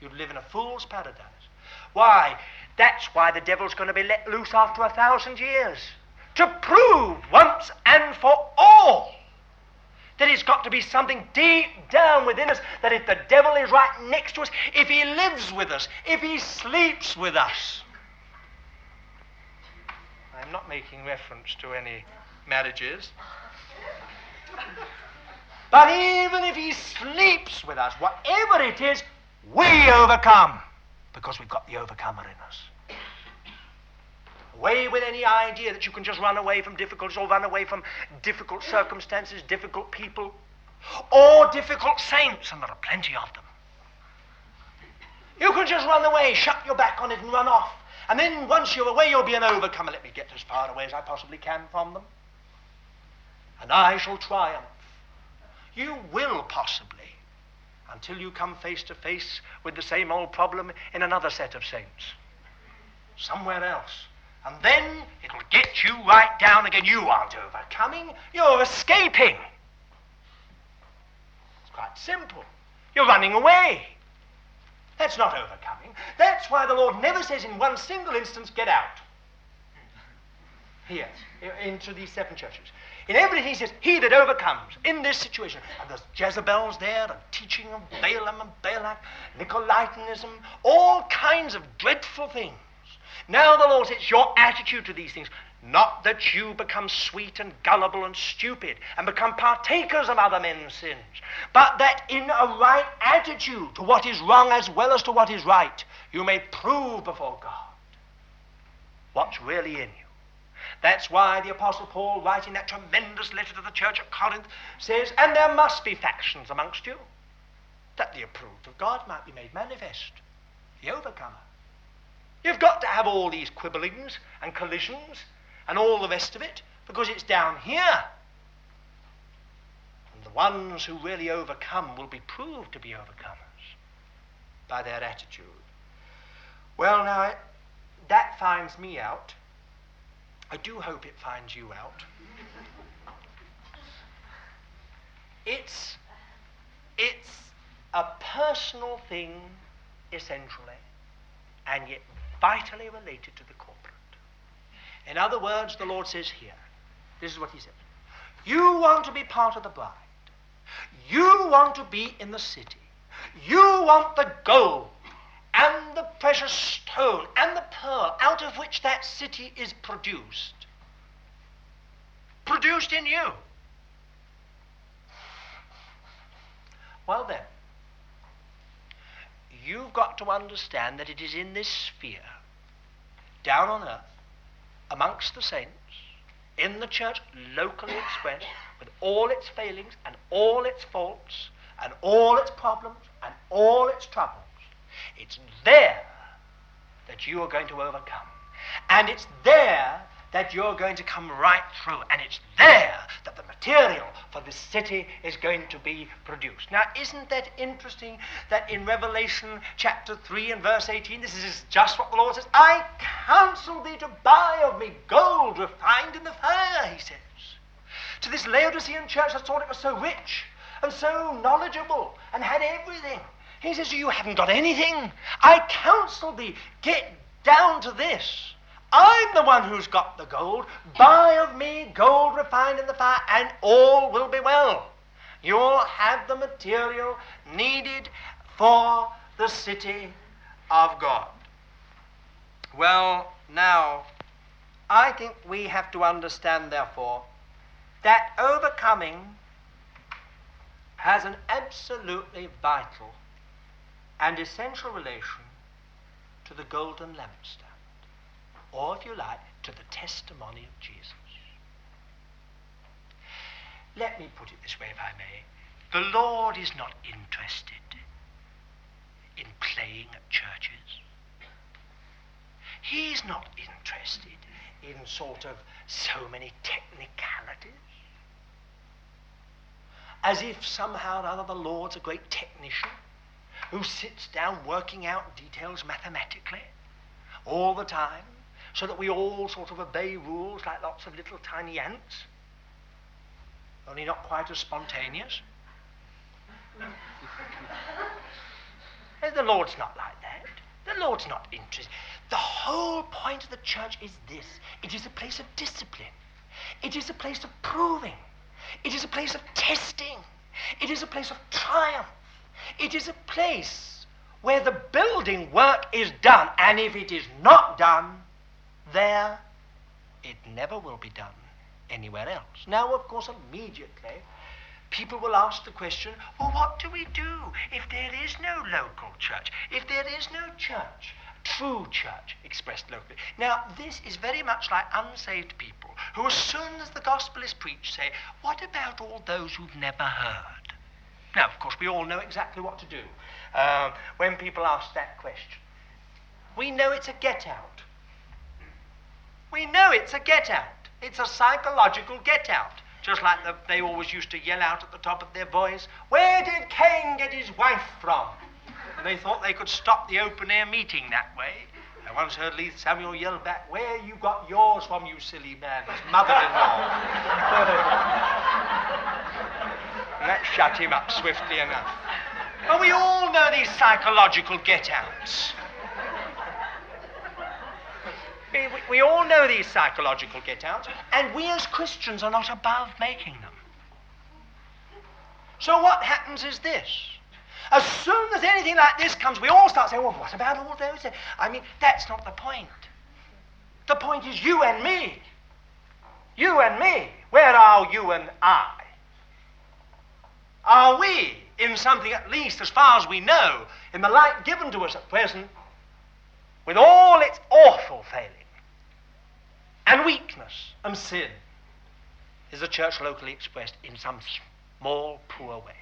You'd live in a fool's paradise. Why? That's why the devil's going to be let loose after a thousand years. To prove once and for all that it's got to be something deep down within us that if the devil is right next to us, if he lives with us, if he sleeps with us. I'm not making reference to any marriages. But even if he sleeps with us, whatever it is, we overcome because we've got the overcomer in us. Away with any idea that you can just run away from difficulties or run away from difficult circumstances, difficult people, or difficult saints, and there are plenty of them. You can just run away, shut your back on it, and run off. And then once you're away, you'll be an overcomer. Let me get as far away as I possibly can from them. And I shall triumph. You will possibly until you come face to face with the same old problem in another set of saints. Somewhere else. And then it'll get you right down again. You aren't overcoming, you're escaping. It's quite simple. You're running away. That's not overcoming. That's why the Lord never says in one single instance, get out. Here, into these seven churches. In everything he says, he that overcomes in this situation. And there's Jezebel's there, and teaching of Balaam and Balak, Nicolaitanism, all kinds of dreadful things. Now the Lord it's your attitude to these things. Not that you become sweet and gullible and stupid and become partakers of other men's sins, but that in a right attitude to what is wrong as well as to what is right, you may prove before God what's really in you. That's why the Apostle Paul, writing that tremendous letter to the church at Corinth, says, And there must be factions amongst you, that the approved of God might be made manifest, the overcomer. You've got to have all these quibblings and collisions and all the rest of it, because it's down here. And the ones who really overcome will be proved to be overcomers by their attitude. Well, now, that finds me out I do hope it finds you out. It's, it's a personal thing, essentially, and yet vitally related to the corporate. In other words, the Lord says here, this is what He says You want to be part of the bride, you want to be in the city, you want the gold and the precious stone and the pearl out of which that city is produced. Produced in you. Well, then, you've got to understand that it is in this sphere, down on earth, amongst the saints, in the church, locally expressed, with all its failings and all its faults and all its problems and all its troubles it's there that you are going to overcome. And it's there that you're going to come right through. And it's there that the material for this city is going to be produced. Now, isn't that interesting that in Revelation chapter 3 and verse 18, this is just what the Lord says I counsel thee to buy of me gold refined in the fire, he says. To this Laodicean church that thought it was so rich and so knowledgeable and had everything. He says, You haven't got anything. I counsel thee, get down to this. I'm the one who's got the gold. Buy of me gold refined in the fire, and all will be well. You'll have the material needed for the city of God. Well, now, I think we have to understand, therefore, that overcoming has an absolutely vital and essential relation to the golden lampstand, or if you like, to the testimony of Jesus. Let me put it this way, if I may. The Lord is not interested in playing at churches. He's not interested in sort of so many technicalities. As if somehow or other the Lord's a great technician who sits down working out details mathematically all the time so that we all sort of obey rules like lots of little tiny ants. only not quite as spontaneous. the Lord's not like that. The Lord's not interested. The whole point of the church is this it is a place of discipline, it is a place of proving, it is a place of testing, it is a place of triumph, it is a place where the building work is done, and if it is not done there, it never will be done anywhere else. Now, of course, immediately people will ask the question well, what do we do if there is no local church? If there is no church? True church expressed locally. Now, this is very much like unsaved people who, as soon as the gospel is preached, say, What about all those who've never heard? Now, of course, we all know exactly what to do um, when people ask that question. We know it's a get out. We know it's a get out. It's a psychological get out. Just like the, they always used to yell out at the top of their voice, Where did Cain get his wife from? And they thought they could stop the open air meeting that way. I once heard Leith Samuel yell back, Where you got yours from, you silly man? His mother in law. that shut him up swiftly enough. But we all know these psychological get outs. We, all know these psychological get outs, and we as Christians are not above making them. So what happens is this. As soon as anything like this comes, we all start saying, well, what about all those? I mean, that's not the point. The point is you and me. You and me. Where are you and I? Are we in something, at least as far as we know, in the light given to us at present, with all its awful failings? And weakness and sin is the church locally expressed in some small, poor way.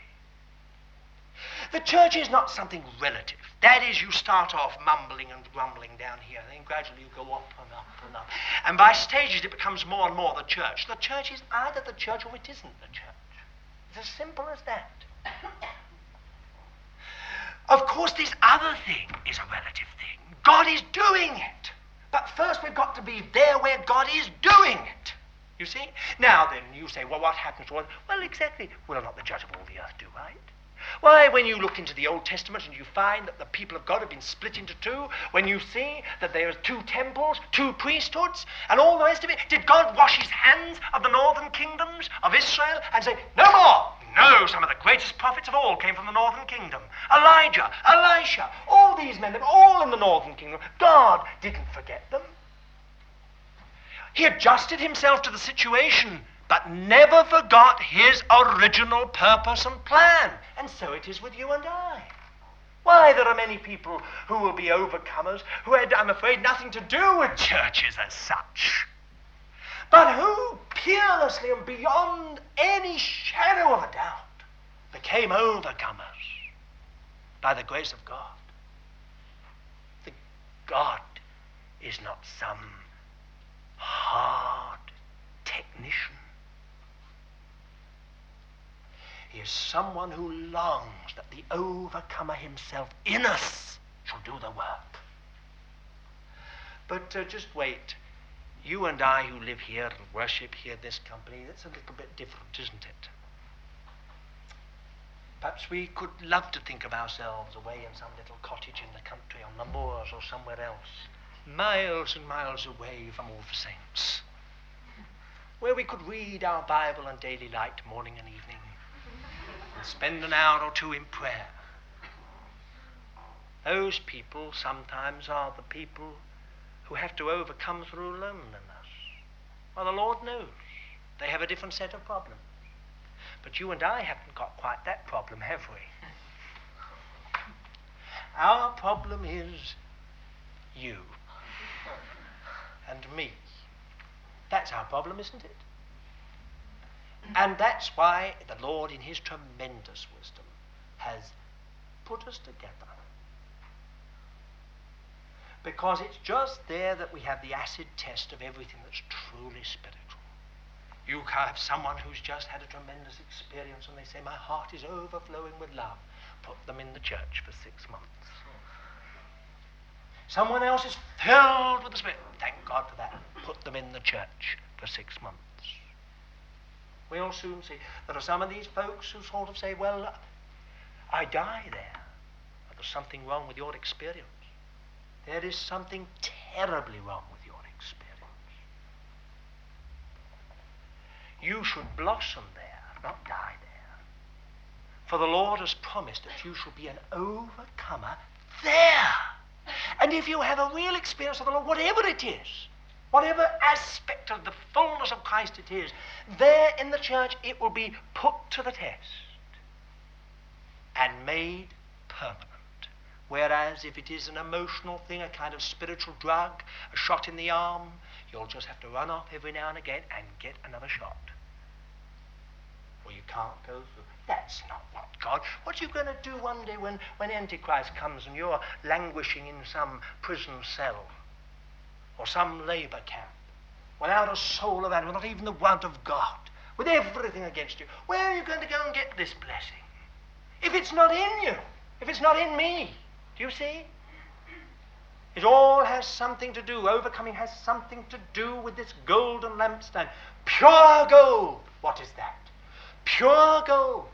The church is not something relative. That is, you start off mumbling and grumbling down here, and then gradually you go up and up and up. And by stages it becomes more and more the church. The church is either the church or it isn't the church. It's as simple as that. Of course, this other thing is a relative thing. God is doing it. But first we've got to be there where God is doing it. You see? Now then, you say, well, what happens to us? Well, exactly. We're not the judge of all the earth, do right? Why, when you look into the Old Testament and you find that the people of God have been split into two, when you see that there are two temples, two priesthoods, and all the rest of it, did God wash his hands of the northern kingdoms of Israel and say, no more? No, some of the greatest prophets of all came from the northern kingdom. Elijah, Elisha, all these men, they were all in the northern kingdom. God didn't forget them. He adjusted himself to the situation, but never forgot his original purpose and plan. And so it is with you and I. Why, there are many people who will be overcomers who had, I'm afraid, nothing to do with churches as such but who peerlessly and beyond any shadow of a doubt became overcomers by the grace of God. The God is not some hard technician. He is someone who longs that the overcomer himself in us shall do the work. But uh, just wait you and I who live here and worship here, this company, that's a little bit different, isn't it? Perhaps we could love to think of ourselves away in some little cottage in the country, on the moors or somewhere else, miles and miles away from all the saints, where we could read our Bible and daily light morning and evening, and spend an hour or two in prayer. Those people sometimes are the people who have to overcome through loneliness. Well, the Lord knows. They have a different set of problems. But you and I haven't got quite that problem, have we? Our problem is you and me. That's our problem, isn't it? And that's why the Lord, in His tremendous wisdom, has put us together because it's just there that we have the acid test of everything that's truly spiritual. You have someone who's just had a tremendous experience and they say, My heart is overflowing with love. Put them in the church for six months. Someone else is filled with the Spirit. Thank God for that. Put them in the church for six months. We'll soon see. There are some of these folks who sort of say, well, I die there. But there's something wrong with your experience. There is something terribly wrong with your experience. You should blossom there, not die there. For the Lord has promised that you shall be an overcomer there. And if you have a real experience of the Lord, whatever it is, whatever aspect of the fullness of Christ it is, there in the church it will be put to the test and made permanent. Whereas if it is an emotional thing, a kind of spiritual drug, a shot in the arm, you'll just have to run off every now and again and get another shot. Well, you can't go through. That's not what God. What are you going to do one day when, when Antichrist comes and you're languishing in some prison cell or some labor camp without a soul of animal, not even the want of God, with everything against you? Where are you going to go and get this blessing? If it's not in you, if it's not in me, you see? It all has something to do, overcoming has something to do with this golden lampstand. Pure gold. What is that? Pure gold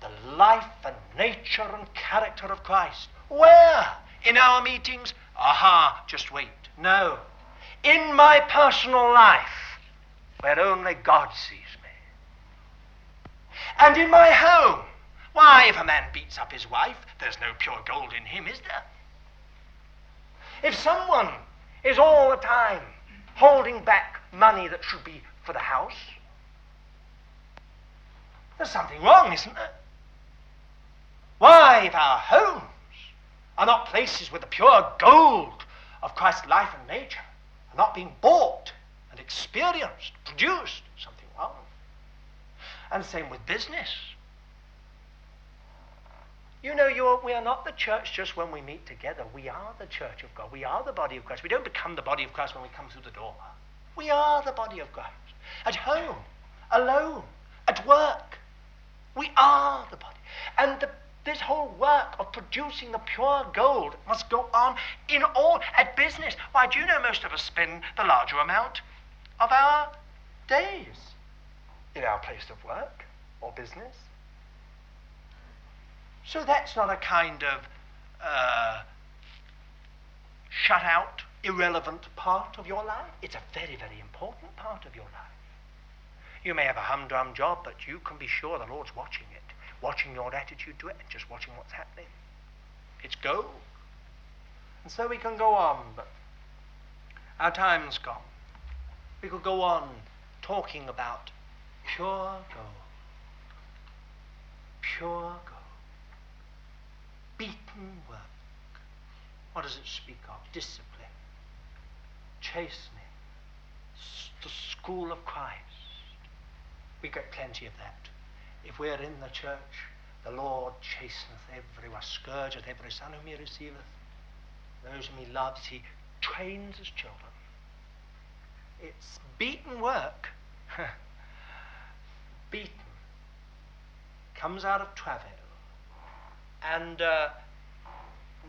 the life and nature and character of Christ. Where? In our meetings? Aha, just wait. No. In my personal life, where only God sees me. And in my home. Why, if a man beats up his wife, there's no pure gold in him, is there? If someone is all the time holding back money that should be for the house, there's something wrong, isn't there? Why, if our homes are not places with the pure gold of Christ's life and nature, are not being bought and experienced, produced, something wrong. And same with business. You know, are, we are not the church just when we meet together. We are the church of God. We are the body of Christ. We don't become the body of Christ when we come through the door. We are the body of Christ. At home, alone, at work. We are the body. And the this whole work of producing the pure gold must go on in all at business. Why, do you know most of us spend the larger amount of our days in our place of work or business? So that's not a kind of uh, shut out, irrelevant part of your life. It's a very, very important part of your life. You may have a humdrum job, but you can be sure the Lord's watching it watching your attitude to it and just watching what's happening. It's gold. And so we can go on, but our time's gone. We could go on talking about pure gold. Pure gold. Beaten work. What does it speak of? Discipline. Chastening. The school of Christ. We get plenty of that. If we are in the church, the Lord chasteneth everywhere, scourgeth every son whom he receiveth. Those whom he loves, he trains as children. It's beaten work. beaten. Comes out of travail. And uh,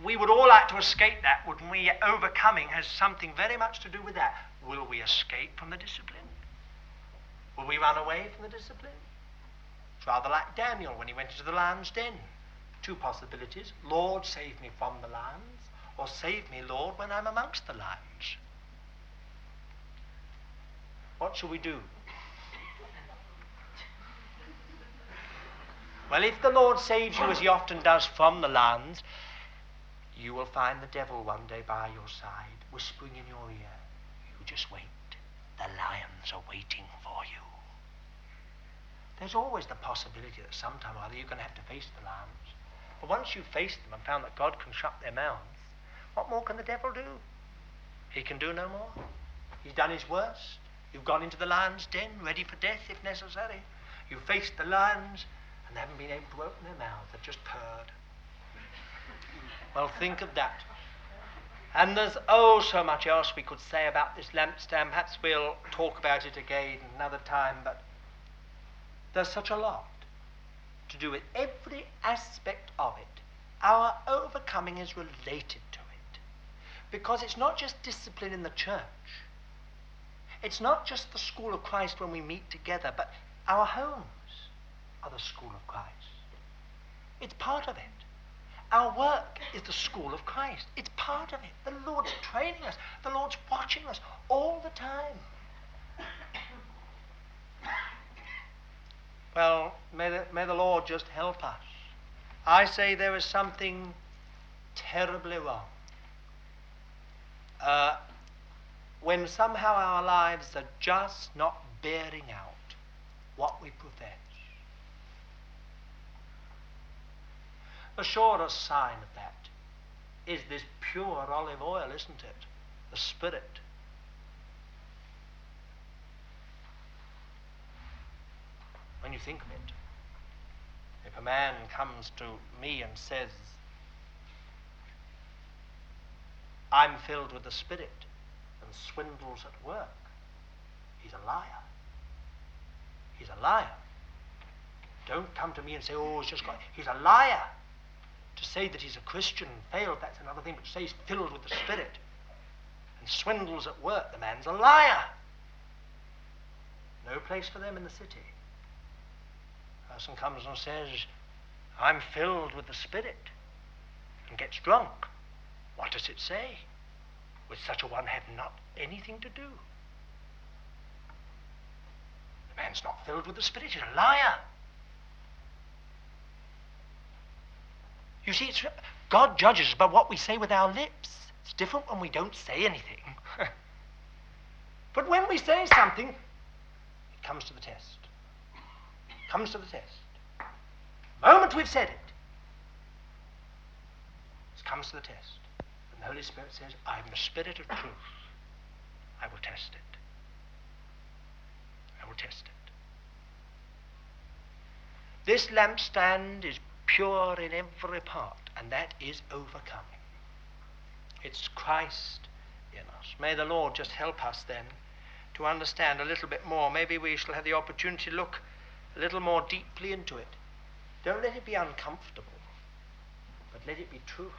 we would all like to escape that, wouldn't we? Overcoming has something very much to do with that. Will we escape from the discipline? Will we run away from the discipline? It's rather like Daniel when he went into the lion's den. Two possibilities Lord, save me from the lions, or save me, Lord, when I'm amongst the lions. What shall we do? Well, if the Lord saves you, as he often does, from the lions, you will find the devil one day by your side, whispering in your ear, You just wait. The lions are waiting for you. There's always the possibility that sometime or other you're going to have to face the lions. But once you've faced them and found that God can shut their mouths, what more can the devil do? He can do no more. He's done his worst. You've gone into the lion's den, ready for death if necessary. You've faced the lions and they haven't been able to open their mouths. They've just purred. Well, think of that. And there's oh so much else we could say about this lampstand. Perhaps we'll talk about it again another time, but there's such a lot to do with every aspect of it. Our overcoming is related to it. Because it's not just discipline in the church, it's not just the school of Christ when we meet together, but Our homes are the school of Christ. It's part of it. Our work is the school of Christ. It's part of it. The Lord's training us. The Lord's watching us all the time. Well, may the, may the Lord just help us. I say there is something terribly wrong. Uh, when somehow our lives are just not bearing out what we profess. The surest sign of that is this pure olive oil, isn't it? The Spirit. When you think of it, if a man comes to me and says, I'm filled with the Spirit, and swindles at work, he's a liar. He's a liar. Don't come to me and say, oh, he's just got. He's a liar. To say that he's a Christian and failed, that's another thing, but to say he's filled with the Spirit and swindles at work, the man's a liar. No place for them in the city. A person comes and says, I'm filled with the Spirit and gets drunk. What does it say? With such a one have not anything to do. The man's not filled with the Spirit, he's a liar. You see, God judges by what we say with our lips. It's different when we don't say anything. but when we say something, it comes to the test. It comes to the test. The moment we've said it, it comes to the test. And the Holy Spirit says, I'm the Spirit of truth. I will test it. I will test it. This lampstand is pure in every part, and that is overcoming. It's Christ in us. May the Lord just help us then to understand a little bit more. Maybe we shall have the opportunity to look a little more deeply into it. Don't let it be uncomfortable, but let it be true.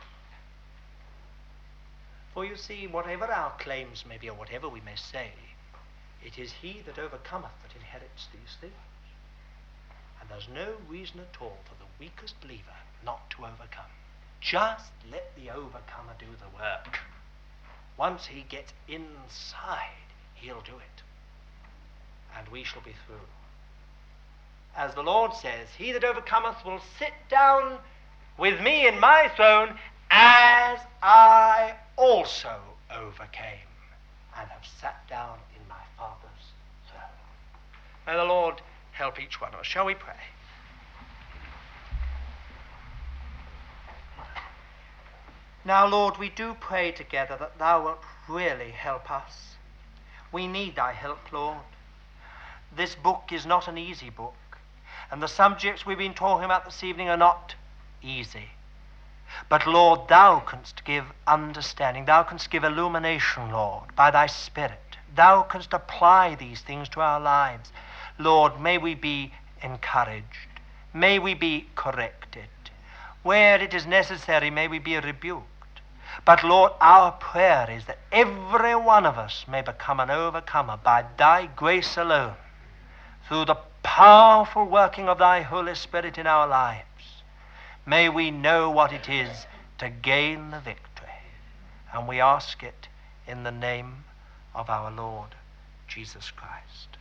For you see, whatever our claims may be, or whatever we may say, it is he that overcometh that inherits these things. And there's no reason at all for the weakest believer not to overcome. Just let the overcomer do the work. Once he gets inside, he'll do it. And we shall be through. As the Lord says, He that overcometh will sit down with me in my throne, as I also overcame and have sat down in my Father's throne. May the Lord help each one of us. Shall we pray? Now, Lord, we do pray together that Thou wilt really help us. We need Thy help, Lord. This book is not an easy book, and the subjects we've been talking about this evening are not easy. But, Lord, Thou canst give understanding. Thou canst give illumination, Lord, by Thy Spirit. Thou canst apply these things to our lives. Lord, may we be encouraged. May we be corrected. Where it is necessary, may we be rebuked. But, Lord, our prayer is that every one of us may become an overcomer by Thy grace alone, through the powerful working of Thy Holy Spirit in our lives. May we know what it is to gain the victory. And we ask it in the name of our Lord Jesus Christ.